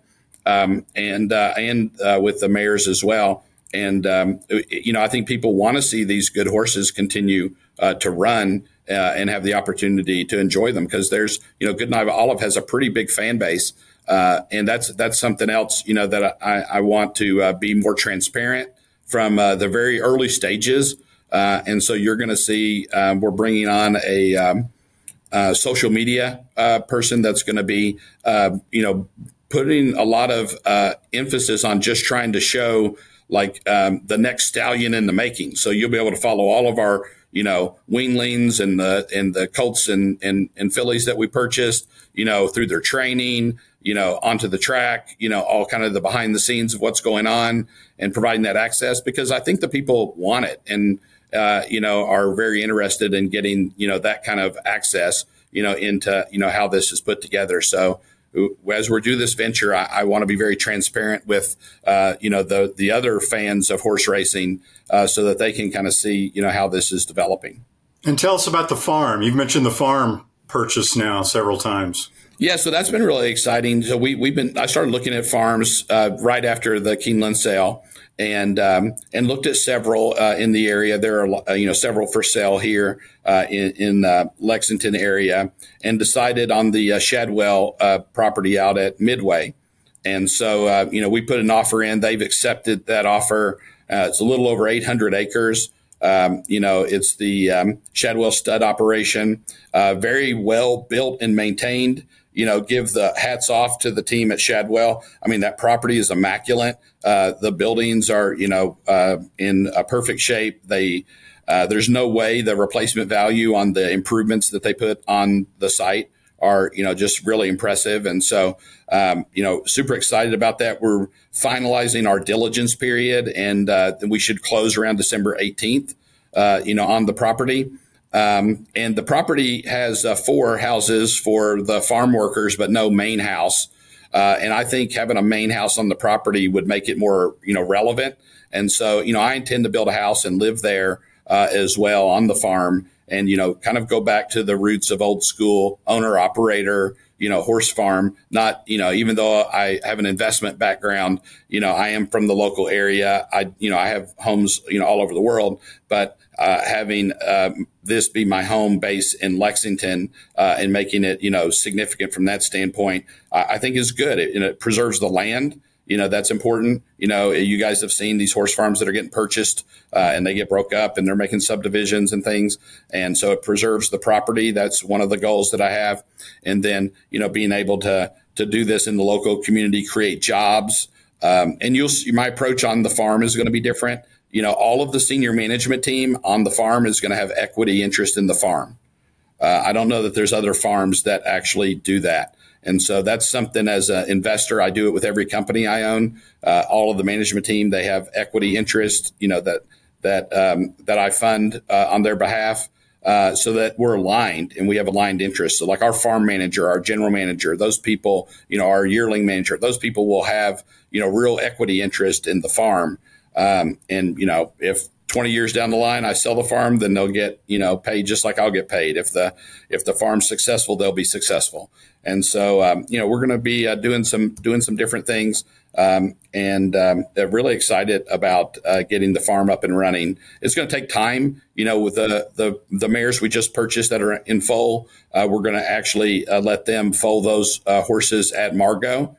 um, and, uh, and, uh, with the mares as well. And, um, you know, I think people want to see these good horses continue, uh, to run uh, and have the opportunity to enjoy them because there's you know Goodnight Olive has a pretty big fan base. Uh, and that's that's something else, you know, that I, I want to uh, be more transparent from uh, the very early stages. Uh, and so you're going to see um, we're bringing on a um, uh, social media person that's going to be, you know, putting a lot of emphasis on just trying to show like um, the next stallion in the making. So you'll be able to follow all of our you know, weanlings and the and the colts and, and and fillies that we purchased, you know, through their training, you know, onto the track, you know, all kind of the behind the scenes of what's going on and providing that access because I think the people want it and uh, you know are very interested in getting you know that kind of access, you know, into you know how this is put together. So as we do this venture, I, I want to be very transparent with uh, you know the the other fans of horse racing, uh, so that they can kind of see you know how this is developing. And tell us about the farm. You've mentioned the farm purchase now several times. Yeah, so that's been really exciting. So we we've been I started looking at farms uh, right after the Keeneland sale, and um, and looked at several uh, in the area. There are uh, you know several for sale here uh, in, in uh, Lexington area, and decided on the uh, Shadwell uh, property out at Midway. And so you know we put an offer in. They've accepted that offer. it's a little over 800 acres. Um, you know, it's the um, Shadwell stud operation, very well built and maintained. You know, give the hats off to the team at Shadwell. I mean, that property is immaculate. Uh, the buildings are, you know, uh, in a perfect shape. They uh, there's no way the replacement value on the improvements that they put on the site are you know just really impressive and so um, you know super excited about that we're finalizing our diligence period and uh, we should close around december 18th uh, you know on the property um, and the property has uh, four houses for the farm workers but no main house. Uh, and i think having a main house on the property would make it more you know relevant. And so you know i intend to build a house and live there uh, as well on the farm and you know kind of go back to the roots of old school owner operator you know horse farm. Not you know even though i have an investment background you know i am from the local area. I you know i have homes you know all over the world but uh, having um, this be my home base in lexington uh, and making it you know significant from that standpoint i, I think is good. It, it preserves the land. You know that's important. You know you guys have seen these horse farms that are getting purchased uh, and they get broke up and they're making subdivisions and things. And so it preserves the property. That's one of the goals that i have. And then you know being able to to do this in the local community create jobs. Um, and you'll see my approach on the farm is going to be different you know all of the senior management team on the farm is going to have equity interest in the farm uh, i don't know that there's other farms that actually do that and so that's something as an investor, I do it with every company I own. Uh, all of the management team, they have equity interest, you know, that, that, um, that I fund uh, on their behalf. Uh, so that we're aligned and we have aligned interests. So, like our farm manager, our general manager, those people, you know, our yearling manager, those people will have, you know, real equity interest in the farm. Um, and, you know, if 20 years down the line I sell the farm, then they'll get, you know, paid just like I'll get paid. If the if the farm's successful, they'll be successful. And so, um, you know, we're going to be uh, doing some doing some different things, um, and um, really excited about uh, getting the farm up and running. It's going to take time, you know, with the the the mares we just purchased that are in foal. Uh, we're going to actually uh, let them foal those uh, horses at Margaux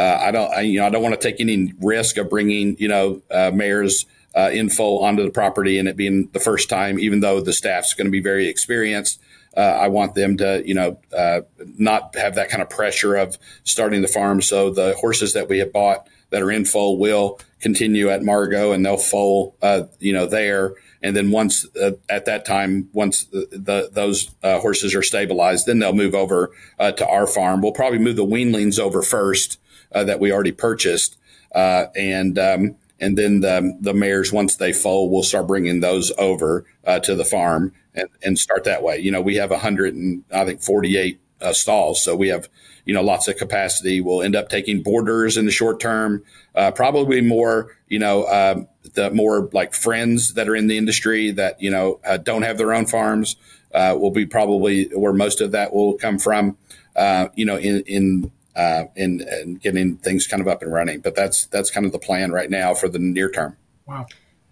uh, I don't, I, you know, I don't want to take any risk of bringing, you know, mares uh, info onto the property and it being the first time, even though the staff's going to be very experienced. Uh, I want them to, you know, uh, not have that kind of pressure of starting the farm. So the horses that we have bought that are in foal will continue at Margaux and they'll foal, uh, you know, there. And then once uh, at that time, once the, the those uh, horses are stabilized, then they'll move over uh, to our farm. We'll probably move the weanlings over first that we already purchased. and, um, and then the, the mares once they foal we'll start bringing those over uh, to the farm and, and start that way you know we have 100 and i think 48 uh, stalls so we have you know lots of capacity we'll end up taking boarders in the short term uh, probably more you know um, the more like friends that are in the industry that you know uh, don't have their own farms uh, will be probably where most of that will come from uh, you know in in uh, and, and getting things kind of up and running. But that's that's kind of the plan right now for the near term. Wow.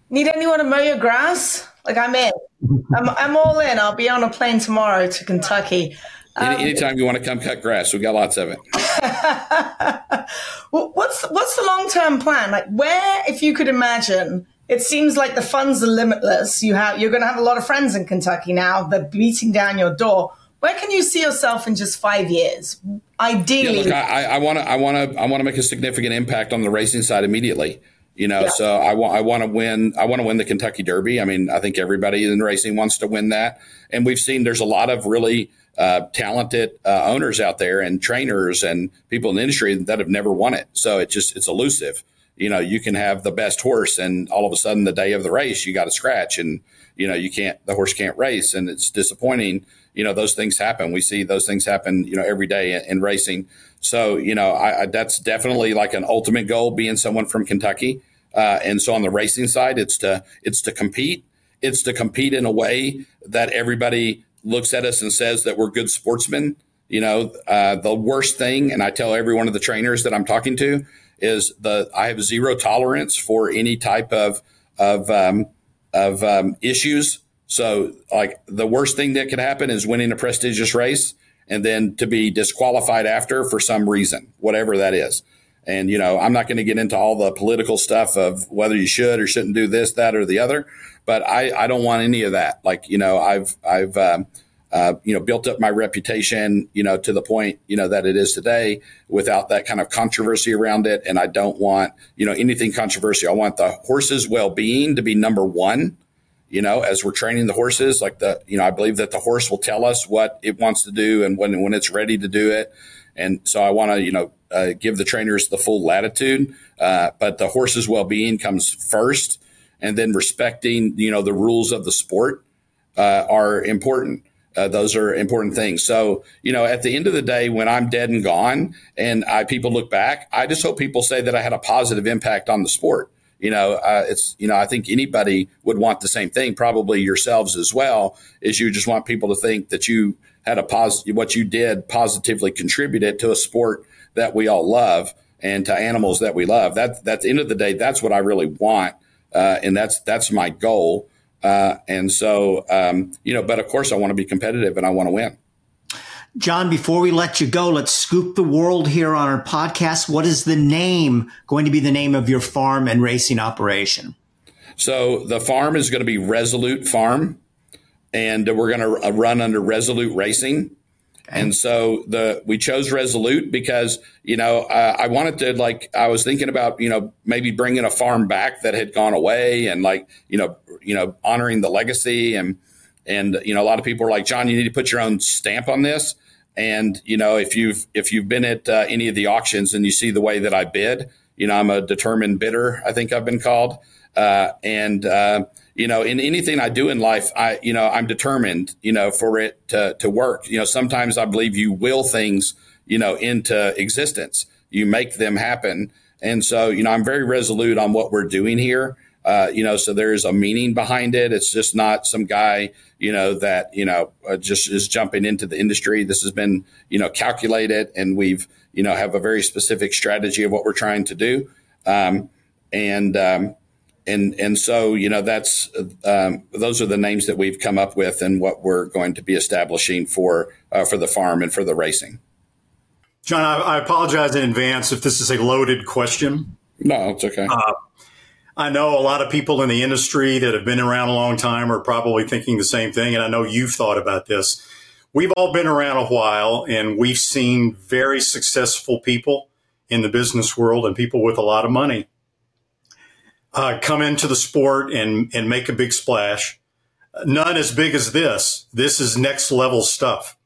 Need anyone to mow your grass? Like I'm in. I'm, I'm all in. I'll be on a plane tomorrow to Kentucky. Um, Any, anytime you want to come cut grass, we got lots of it. well, what's what's the long term plan? Like, where, if you could imagine, it seems like the funds are limitless. You have you're going to have a lot of friends in Kentucky now. They're beating down your door. Where can you see yourself in just five years? Ideally, yeah, I want to, I want to, I want to make a significant impact on the racing side immediately. You know, yeah. so I want, I want to win, I want to win the Kentucky Derby. I mean, I think everybody in racing wants to win that, and we've seen there's a lot of really uh, talented uh, owners out there and trainers and people in the industry that have never won it. So it just it's elusive. You know, you can have the best horse, and all of a sudden, the day of the race, you got a scratch, and you know you can't, the horse can't race, and it's disappointing you know those things happen. We see those things happen, you know, every day in, in racing. So you know, I, I, that's definitely like an ultimate goal, being someone from Kentucky. Uh, and so on the racing side, it's to it's to compete. It's to compete in a way that everybody looks at us and says that we're good sportsmen. You know, uh, the worst thing, and I tell every one of the trainers that I'm talking to, is the I have zero tolerance for any type of of um, of um, issues so, like, the worst thing that could happen is winning a prestigious race and then to be disqualified after for some reason, whatever that is. And, you know, I'm not going to get into all the political stuff of whether you should or shouldn't do this, that, or the other, but I, I don't want any of that. Like, you know, I've, I've, um, uh, you know, built up my reputation, you know, to the point, you know, that it is today without that kind of controversy around it. And I don't want, you know, anything controversial. I want the horse's well being to be number one, you know, as we're training the horses. Like the, you know, I believe that the horse will tell us what it wants to do and when, when it's ready to do it. And so I want to, you know, uh, give the trainers the full latitude. Uh, but the horse's well being comes first. And then respecting, you know, the rules of the sport uh, are important. Uh, those are important things. So, you know, at the end of the day, when I'm dead and gone and I, people look back, I just hope people say that I had a positive impact on the sport. You know, uh, it's, you know, I think anybody would want the same thing, probably yourselves as well, is you just want people to think that you had a positive, what you did positively contributed to a sport that we all love and to animals that we love. That, that's the end of the day, that's what I really want. Uh, and that's, that's my goal. Uh, and so, um, you know, but of course, I want to be competitive and I want to win. John, before we let you go, let's scoop the world here on our podcast. What is the name going to be the name of your farm and racing operation? So the farm is going to be Resolute Farm, and we're going to run under Resolute Racing. And so the we chose Resolute because you know uh, I wanted to like I was thinking about you know maybe bringing a farm back that had gone away and like you know you know honoring the legacy. And and you know a lot of people are like John you need to put your own stamp on this. And you know if you've if you've been at uh, any of the auctions and you see the way that I bid you know I'm a determined bidder I think I've been called. Uh, and uh, you know, in anything I do in life, I, you know, I'm determined, you know, for it to, to work. You know, sometimes I believe you will things, you know, into existence. You make them happen. And so, you know, I'm very resolute on what we're doing here. Uh, you know, so there's a meaning behind it. It's just not some guy, you know, that, you know, uh, just is jumping into the industry. This has been, you know, calculated and we've, you know, have a very specific strategy of what we're trying to do. Um, and, um, and and so you know that's um, those are the names that we've come up with and what we're going to be establishing for uh, for the farm and for the racing. John, I, I, apologize in advance if this is a loaded question. No, it's okay. Uh, I know a lot of people in the industry that have been around a long time are probably thinking the same thing, and I know you've thought about this. We've all been around a while, and we've seen very successful people in the business world and people with a lot of money uh, come into the sport and, and make a big splash. None as big as this. This is next level stuff.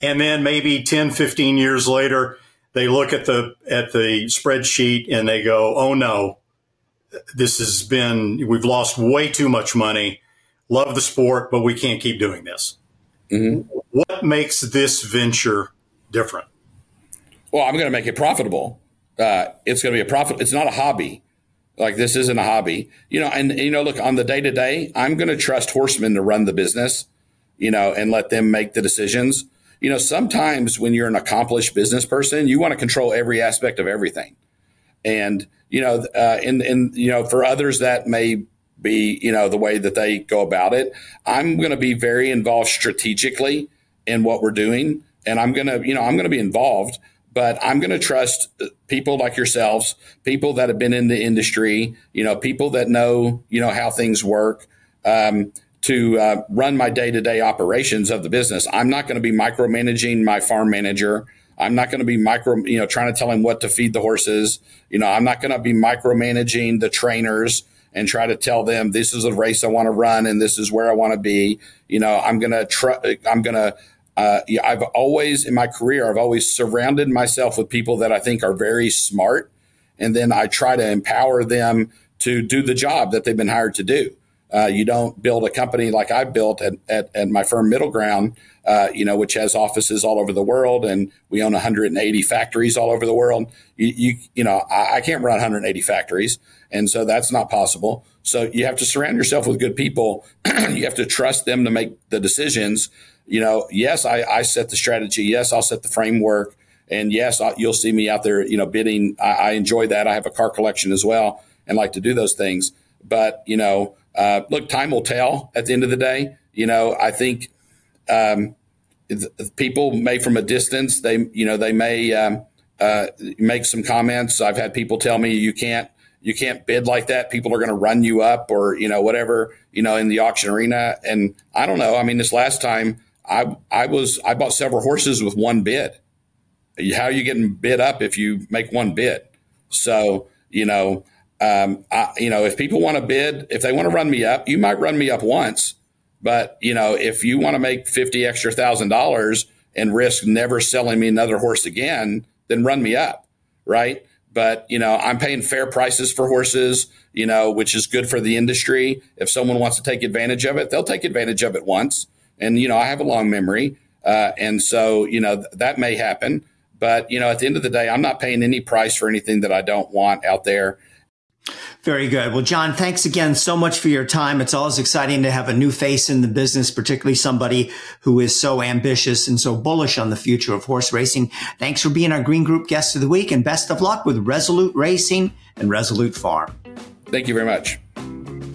And then maybe 10, 15 years later, they look at the, at the spreadsheet and they go, Oh no, this has been, we've lost way too much money. Love the sport, but we can't keep doing this. Mm-hmm. What makes this venture different? Well, I'm going to make it profitable. Uh, it's going to be a profit. It's not a hobby. Like this isn't a hobby, you know. And you know, look on the day to day, I'm going to trust horsemen to run the business, you know, and let them make the decisions. You know, sometimes when you're an accomplished business person, you want to control every aspect of everything, and you know, uh, and and you know, for others that may be you know the way that they go about it. I'm going to be very involved strategically in what we're doing, and I'm going to you know I'm going to be involved but I'm going to trust people like yourselves, people that have been in the industry, you know, people that know, you know, how things work, um, to uh, run my day to day operations of the business. I'm not going to be micromanaging my farm manager. I'm not going to be micro, you know, trying to tell him what to feed the horses. You know, I'm not going to be micromanaging the trainers and try to tell them this is a race I want to run and this is where I want to be. You know, I'm going to try, I'm going to uh, I've always, in my career, I've always surrounded myself with people that I think are very smart. And then I try to empower them to do the job that they've been hired to do. Uh, you don't build a company like I built at, at, at my firm Middle Ground, uh, you know, which has offices all over the world, and we own 180 factories all over the world. You, you, you know, I, I can't run 180 factories, and so that's not possible. So you have to surround yourself with good people. you have to trust them to make the decisions you know, yes, I, I set the strategy. Yes, I'll set the framework. And yes, I, you'll see me out there, you know, bidding. I, I, enjoy that. I have a car collection as well and like to do those things. But, you know, uh, look, time will tell at the end of the day. You know, I think um, people may from a distance, they, you know, they may um, uh, make some comments. I've had people tell me you can't you can't bid like that. People are going to run you up or you know whatever you know in the auction arena. And I don't know. I mean, this last time I I was I bought several horses with one bid. How are you getting bid up if you make one bid? So you know. Um, I, you know, if people want to bid, if they want to run me up, you might run me up once, but you know, if you want to make fifty extra thousand dollars and risk never selling me another horse again, then run me up, right? But you know, I'm paying fair prices for horses, you know, which is good for the industry. If someone wants to take advantage of it, they'll take advantage of it once. And you know, I have a long memory, uh, and so you know th- that may happen. But you know, at the end of the day, I'm not paying any price for anything that I don't want out there. Very good. Well, John, thanks again so much for your time. It's always exciting to have a new face in the business, particularly somebody who is so ambitious and so bullish on the future of horse racing. Thanks for being our Green Group guest of the week and best of luck with Resolute Racing and Resolute Farm. Thank you very much.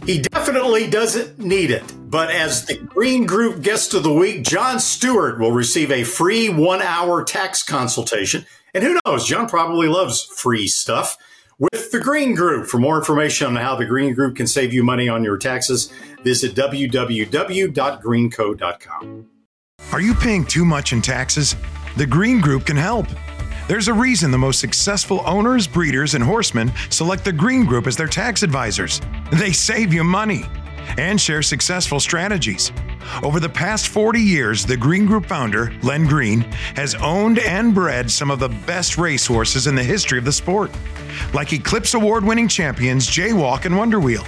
He definitely doesn't need it. But as the Green Group guest of the week, John Stewart will receive a free one hour tax consultation. And who knows, John probably loves free stuff with the Green Group. For more information on how the Green Group can save you money on your taxes, visit www.greenco.com. Are you paying too much in taxes? The Green Group can help. There's a reason the most successful owners, breeders, and horsemen select the Green Group as their tax advisors. They save you money and share successful strategies. Over the past 40 years, the Green Group founder, Len Green, has owned and bred some of the best racehorses in the history of the sport, like Eclipse Award winning champions Jaywalk and Wonder Wheel.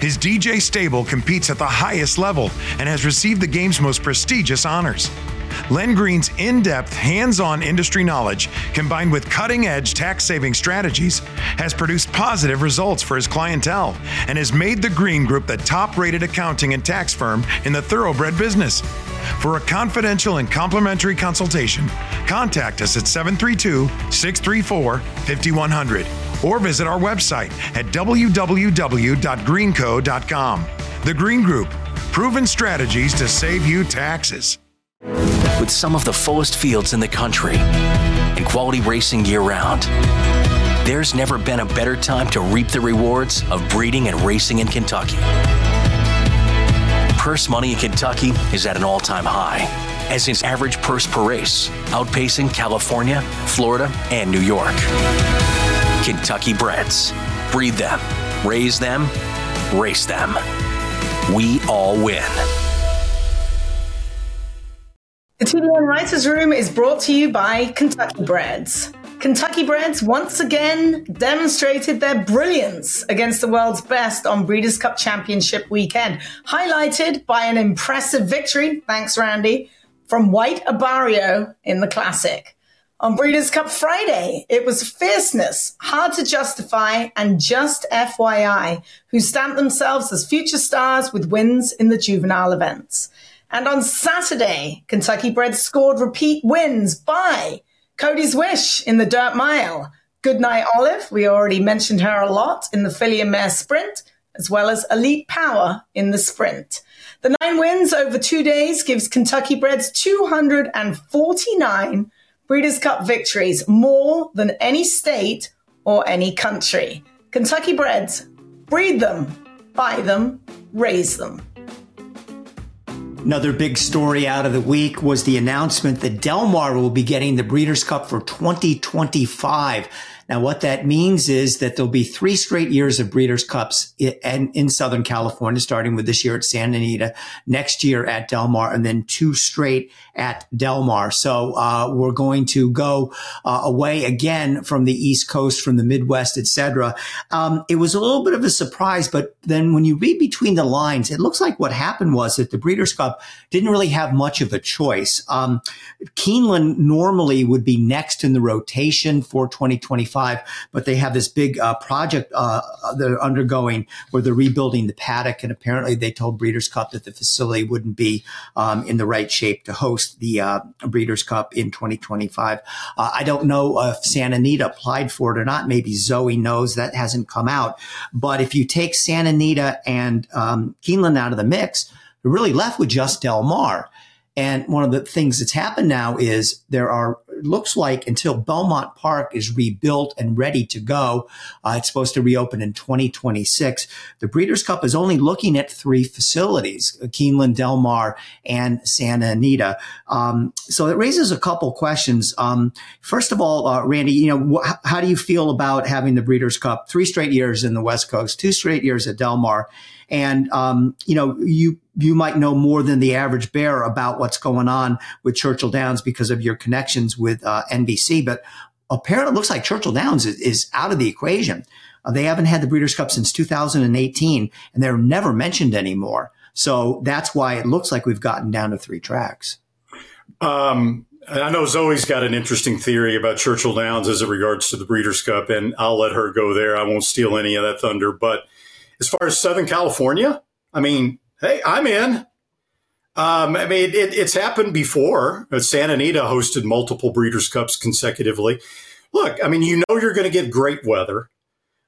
His DJ stable competes at the highest level and has received the game's most prestigious honors. Len Green's in depth, hands on industry knowledge, combined with cutting edge tax saving strategies, has produced positive results for his clientele and has made the Green Group the top rated accounting and tax firm in the thoroughbred business. For a confidential and complimentary consultation, contact us at 732 634 5100 or visit our website at www.greenco.com. The Green Group, proven strategies to save you taxes. With some of the fullest fields in the country and quality racing year round, there's never been a better time to reap the rewards of breeding and racing in Kentucky. Purse money in Kentucky is at an all time high, as is average purse per race, outpacing California, Florida, and New York. Kentucky breds. Breed them, raise them, race them. We all win. The TDN Writers Room is brought to you by Kentucky Breds. Kentucky Breds once again demonstrated their brilliance against the world's best on Breeders' Cup Championship weekend, highlighted by an impressive victory, thanks Randy, from White Abarrio in the Classic. On Breeders' Cup Friday, it was fierceness, hard to justify, and just FYI, who stamped themselves as future stars with wins in the juvenile events. And on Saturday, Kentucky Bred scored repeat wins by Cody's Wish in the Dirt Mile, Goodnight Olive, we already mentioned her a lot in the filly and mare sprint, as well as Elite Power in the sprint. The nine wins over two days gives Kentucky Breds 249 Breeders' Cup victories, more than any state or any country. Kentucky Breds, breed them, buy them, raise them. Another big story out of the week was the announcement that Del Mar will be getting the Breeders' Cup for 2025. Now, what that means is that there'll be three straight years of Breeders' Cups in, in Southern California, starting with this year at Santa Anita, next year at Del Mar, and then two straight at Del Mar. So uh, we're going to go uh, away again from the East Coast, from the Midwest, etc. Um, it was a little bit of a surprise, but then when you read between the lines, it looks like what happened was that the Breeders' Cup didn't really have much of a choice. Um, Keeneland normally would be next in the rotation for 2025 but they have this big uh, project uh, they're undergoing where they're rebuilding the paddock. And apparently they told Breeders' Cup that the facility wouldn't be um, in the right shape to host the uh, Breeders' Cup in 2025. Uh, I don't know if Santa Anita applied for it or not. Maybe Zoe knows that hasn't come out. But if you take Santa Anita and um, Keeneland out of the mix, you're really left with just Del Mar. And one of the things that's happened now is there are looks like until Belmont Park is rebuilt and ready to go, uh, it's supposed to reopen in 2026. The Breeders' Cup is only looking at three facilities, Keeneland, Del Mar, and Santa Anita. Um, so it raises a couple questions. Um, first of all, uh, Randy, you know, wh- how do you feel about having the Breeders' Cup three straight years in the West Coast, two straight years at Del Mar? And, um, you know, you, you might know more than the average bear about what's going on with Churchill Downs because of your connections with uh, NBC. But apparently it looks like Churchill Downs is, is out of the equation. Uh, they haven't had the Breeders' Cup since 2018 and they're never mentioned anymore. So that's why it looks like we've gotten down to three tracks. Um, I know Zoe's got an interesting theory about Churchill Downs as it regards to the Breeders' Cup, and I'll let her go there. I won't steal any of that thunder. But as far as Southern California, I mean, hey, I'm in. Um, I mean, it, it's happened before. Santa Anita hosted multiple Breeders' Cups consecutively. Look, I mean, you know you're going to get great weather.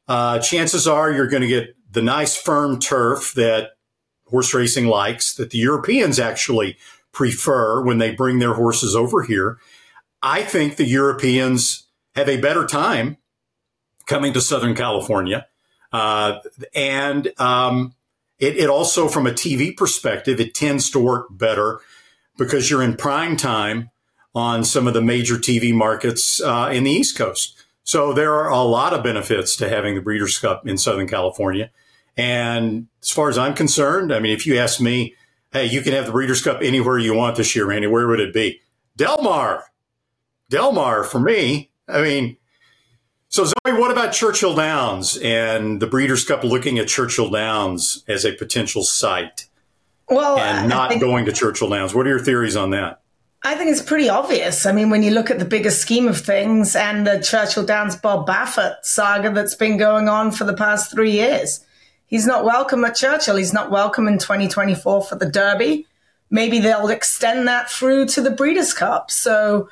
Uh, chances are you're going to get the nice firm turf that horse racing likes, that the Europeans actually prefer when they bring their horses over here. I think the Europeans have a better time coming to Southern California. Uh, and um, it, it, also, from a TV perspective, it tends to work better because you're in prime time on some of the major TV markets uh, in the East Coast. So there are a lot of benefits to having the Breeders' Cup in Southern California. And as far as I'm concerned, I mean, if you ask me, hey, you can have the Breeders' Cup anywhere you want this year, Randy, where would it be? Del Mar. Del Mar for me. I mean, so, Zoe, what about Churchill Downs and the Breeders' Cup looking at Churchill Downs as a potential site? Well, and not think, going to Churchill Downs. What are your theories on that? I think it's pretty obvious. I mean, when you look at the bigger scheme of things and the Churchill Downs Bob Baffert saga that's been going on for the past three years, he's not welcome at Churchill. He's not welcome in 2024 for the Derby. Maybe they'll extend that through to the Breeders' Cup. So,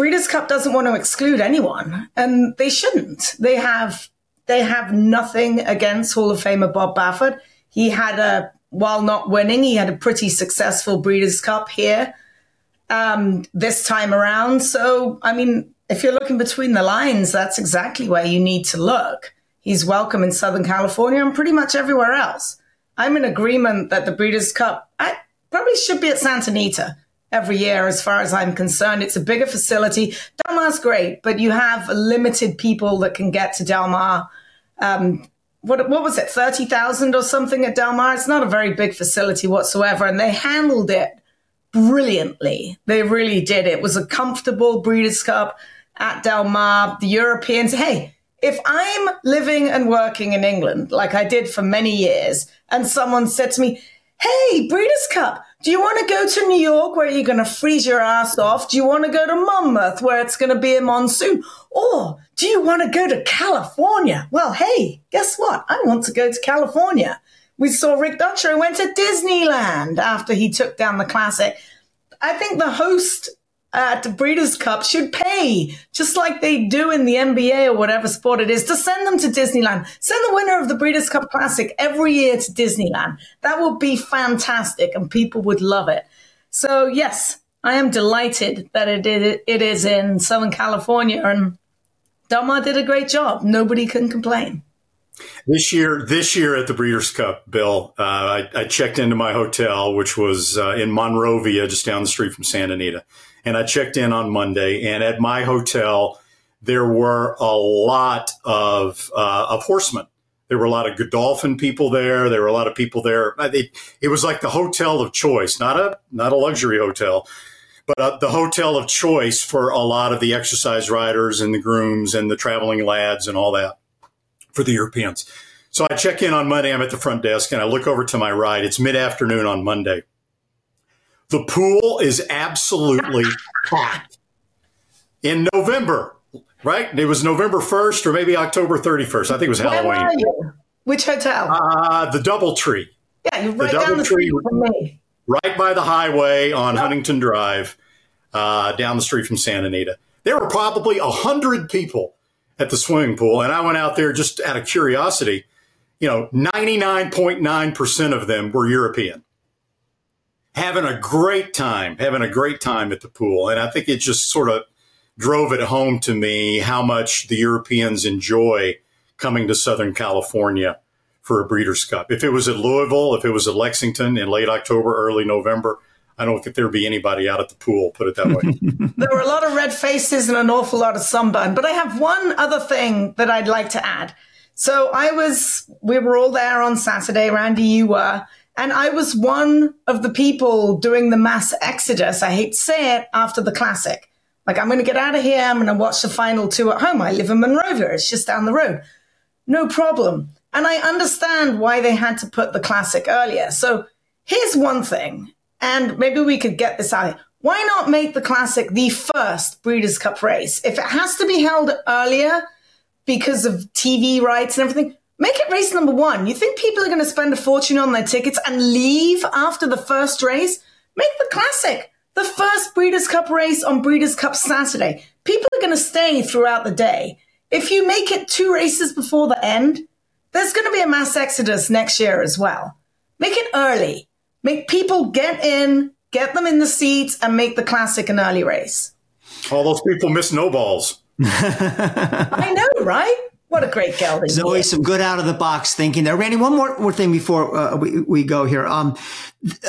Breeders' Cup doesn't want to exclude anyone, and they shouldn't. They have they have nothing against Hall of Famer Bob Baffert. He had a while not winning, he had a pretty successful Breeders' Cup here um, this time around. So, I mean, if you're looking between the lines, that's exactly where you need to look. He's welcome in Southern California and pretty much everywhere else. I'm in agreement that the Breeders' Cup I, probably should be at Santa Anita every year, as far as I'm concerned. It's a bigger facility. Del Mar's great, but you have limited people that can get to Del Mar. Um, what, what was it, 30,000 or something at Del Mar? It's not a very big facility whatsoever. And they handled it brilliantly. They really did. It was a comfortable Breeders' Cup at Del Mar. The Europeans, hey, if I'm living and working in England, like I did for many years, and someone said to me, Hey, Breeders' Cup, do you want to go to New York where you're going to freeze your ass off? Do you want to go to Monmouth where it's going to be a monsoon? Or do you want to go to California? Well, hey, guess what? I want to go to California. We saw Rick Dutrow who went to Disneyland after he took down the classic. I think the host at the Breeders' Cup should pay, just like they do in the NBA or whatever sport it is, to send them to Disneyland. Send the winner of the Breeders' Cup Classic every year to Disneyland. That would be fantastic and people would love it. So, yes, I am delighted that it, it, is in Southern California and Del Mar did a great job. Nobody can complain. This year, this year at the Breeders' Cup, Bill, uh, I, I, checked into my hotel, which was uh, in Monrovia, just down the street from Santa Anita, and I checked in on Monday. And at my hotel, there were a lot of uh, of horsemen. There were a lot of Godolphin people there. There were a lot of people there. It, it was like the hotel of choice, not a not a luxury hotel, but uh, the hotel of choice for a lot of the exercise riders and the grooms and the traveling lads and all that for the Europeans. So I check in on Monday. I'm at the front desk and I look over to my right. It's mid afternoon on Monday. The pool is absolutely packed in November, right? It was November 1st or maybe October 31st. I think it was Where Halloween. Which hotel? Uh, the Doubletree. Yeah, you're right the down the street from me. Right by the highway on. Huntington Drive, uh, down the street from Santa Anita. There were probably a hundred people at the swimming pool. And I went out there just out of curiosity. You know, 99.9% of them were European. Having a great time, having a great time at the pool. And I think it just sort of, drove it home to me how much the Europeans enjoy coming to Southern California for a Breeders' Cup. If it was at Louisville, if it was at Lexington in late October, early November, I don't think there'd be anybody out at the pool, put it that way. there were a lot of red faces and an awful lot of sunburn. But I have one other thing that I'd like to add. So I was, we were all there on Saturday. Randy, you were. And I was one of the people doing the mass exodus. I hate to say it after the classic. Like, I'm going to get out of here. I'm going to watch the final two at home. I live in Monrovia. It's just down the road. No problem. And I understand why they had to put the classic earlier. So here's one thing, and maybe we could get this out. Why not make the classic the first Breeders' Cup race? If it has to be held earlier because of TV rights and everything, make it race number one. You think people are going to spend a fortune on their tickets and leave after the first race? Make the classic the first Breeders' Cup race on Breeders' Cup Saturday. People are going to stay throughout the day. If you make it two races before the end, there's going to be a mass exodus next year as well. Make it early. Make people get in, get them in the seats, and make the classic an early race. All those people miss Nobals. I know, right? What a great gelding. Zoe, some good out of the box thinking there. Randy, one more, more thing before uh, we, we go here. Um,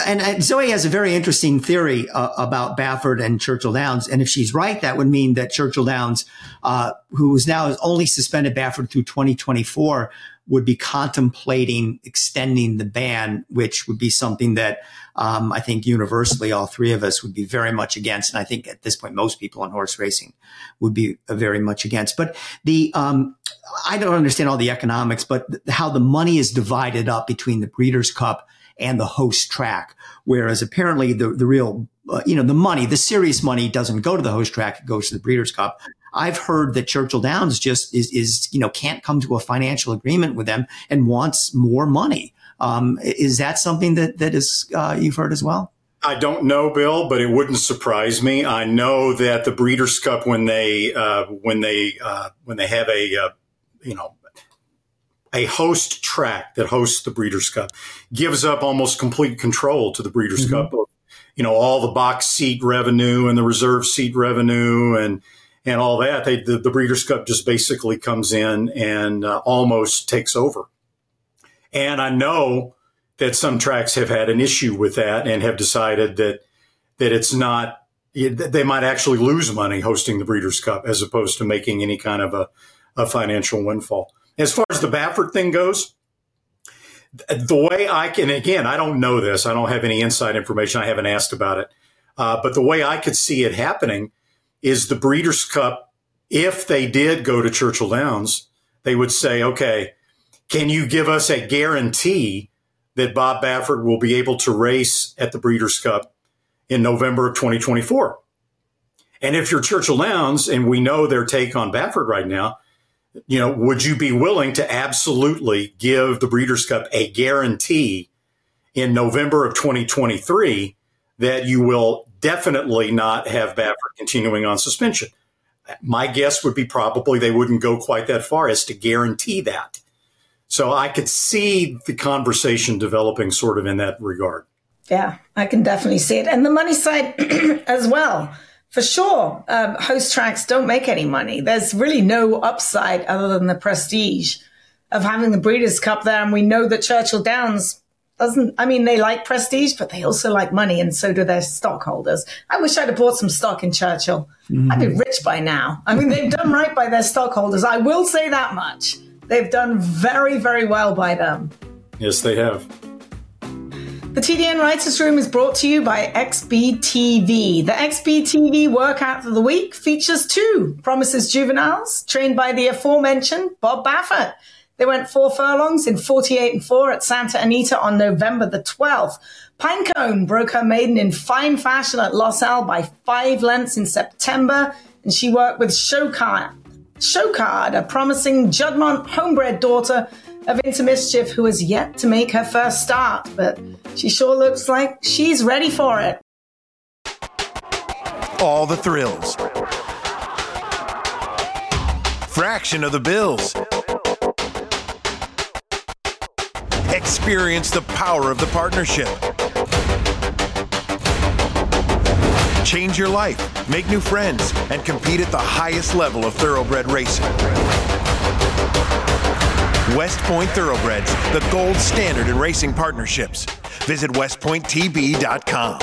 and, and, Zoe has a very interesting theory uh, about Baffert and Churchill Downs. And if she's right, that would mean that Churchill Downs, uh, who is now only suspended Baffert through 2024, would be contemplating extending the ban, which would be something that um, I think universally all three of us would be very much against. And I think at this point, most people in horse racing would be very much against. But the um, I don't understand all the economics, but how the money is divided up between the Breeders' Cup and the host track, whereas apparently the the real uh, you know the money, the serious money, doesn't go to the host track; it goes to the Breeders' Cup. I've heard that Churchill Downs just is, is, you know, can't come to a financial agreement with them and wants more money. Um, is that something that, that is, uh, you've heard as well? I don't know, Bill, but it wouldn't surprise me. I know that the Breeders' Cup, when they uh, when they uh, when they have a uh, you know a host track that hosts the Breeders' Cup, gives up almost complete control to the Breeders' mm-hmm. Cup. You know all the box seat revenue and the reserve seat revenue and and all that. They, the, the Breeders' Cup just basically comes in and uh, almost takes over. And I know that some tracks have had an issue with that and have decided that that it's not. They might actually lose money hosting the Breeders' Cup as opposed to making any kind of a, a financial windfall. As far as the Baffert thing goes, the way I can, again, I don't know this. I don't have any inside information. I haven't asked about it. Uh, but the way I could see it happening is the Breeders' Cup. If they did go to Churchill Downs, they would say, okay, can you give us a guarantee that Bob Baffert will be able to race at the Breeders' Cup in November of 2024? And if you're Churchill Downs, and we know their take on Baffert right now, you know, would you be willing to absolutely give the Breeders' Cup a guarantee in November of 2023 that you will definitely not have Baffert continuing on suspension. My guess would be probably they wouldn't go quite that far as to guarantee that. So I could see the conversation developing sort of in that regard. Yeah, I can definitely see it. And the money side as well. For sure, um, host tracks don't make any money. There's really no upside other than the prestige of having the Breeders' Cup there. And we know that Churchill Downs doesn't I mean they like prestige, but they also like money, and so do their stockholders. I wish I'd have bought some stock in Churchill. Mm. I'd be rich by now. I mean, they've done right by their stockholders. I will say that much. They've done very, very well by them. Yes, they have. The TDN Writers Room is brought to you by XBTV. The XBTV workout of the week features two Promises Juveniles, trained by the aforementioned Bob Baffert. They went four furlongs in 48 and 4 at Santa Anita on November the 12th. Pinecone broke her maiden in fine fashion at Los Al by five lengths in September, and she worked with Showcard, Showcard, a promising Juddmonte homebred daughter of Into Mischief who has yet to make her first start, but she sure looks like she's ready for it. All the thrills. Fraction of the bills. Experience the power of the partnership. Change your life make new friends, and compete at the highest level of thoroughbred racing. West Point Thoroughbreds, the gold standard in racing partnerships. Visit westpointtb.com.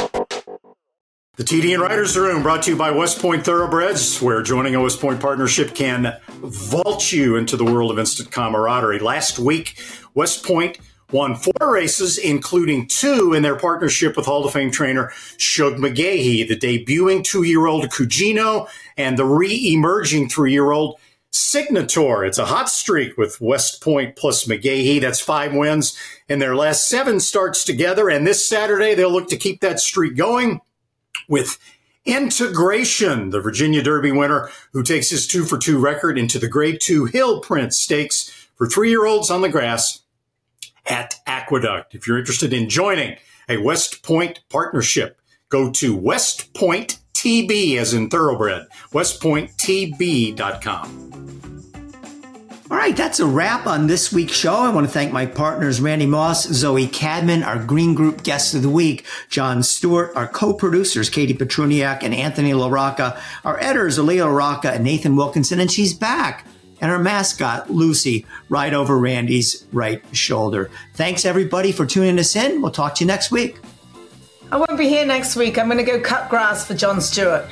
The TDN Writers Room brought to you by West Point Thoroughbreds, where joining a West Point partnership can vault you into the world of instant camaraderie. Last week, West Point won four races, including two in their partnership with Hall of Fame trainer Shug McGaughey, the debuting two year old Cugino and the re emerging three year old Signator. It's a hot streak with West Point plus McGaughey. That's five wins in their last seven starts together. And this Saturday, they'll look to keep that streak going with Integration, the Virginia Derby winner, who takes his two for two record into the Grade Two Hill Prince Stakes for three year olds on the grass at Aqueduct. If you're interested in joining a West Point partnership, go to West Point TB as in thoroughbred, westpointtb.com. All right, that's a wrap on this week's show. I want to thank my partners, Randy Moss, Zoe Cadman, our Green Group guest of the week, John Stewart, our co-producers, Katie Petruniak and Anthony LaRocca, our editors, Aaliyah LaRocca and Nathan Wilkinson, and she's back. And our mascot, Lucy, right over Randy's right shoulder. Thanks everybody for tuning us in. We'll talk to you next week. I won't be here next week. I'm going to go cut grass for John Stewart.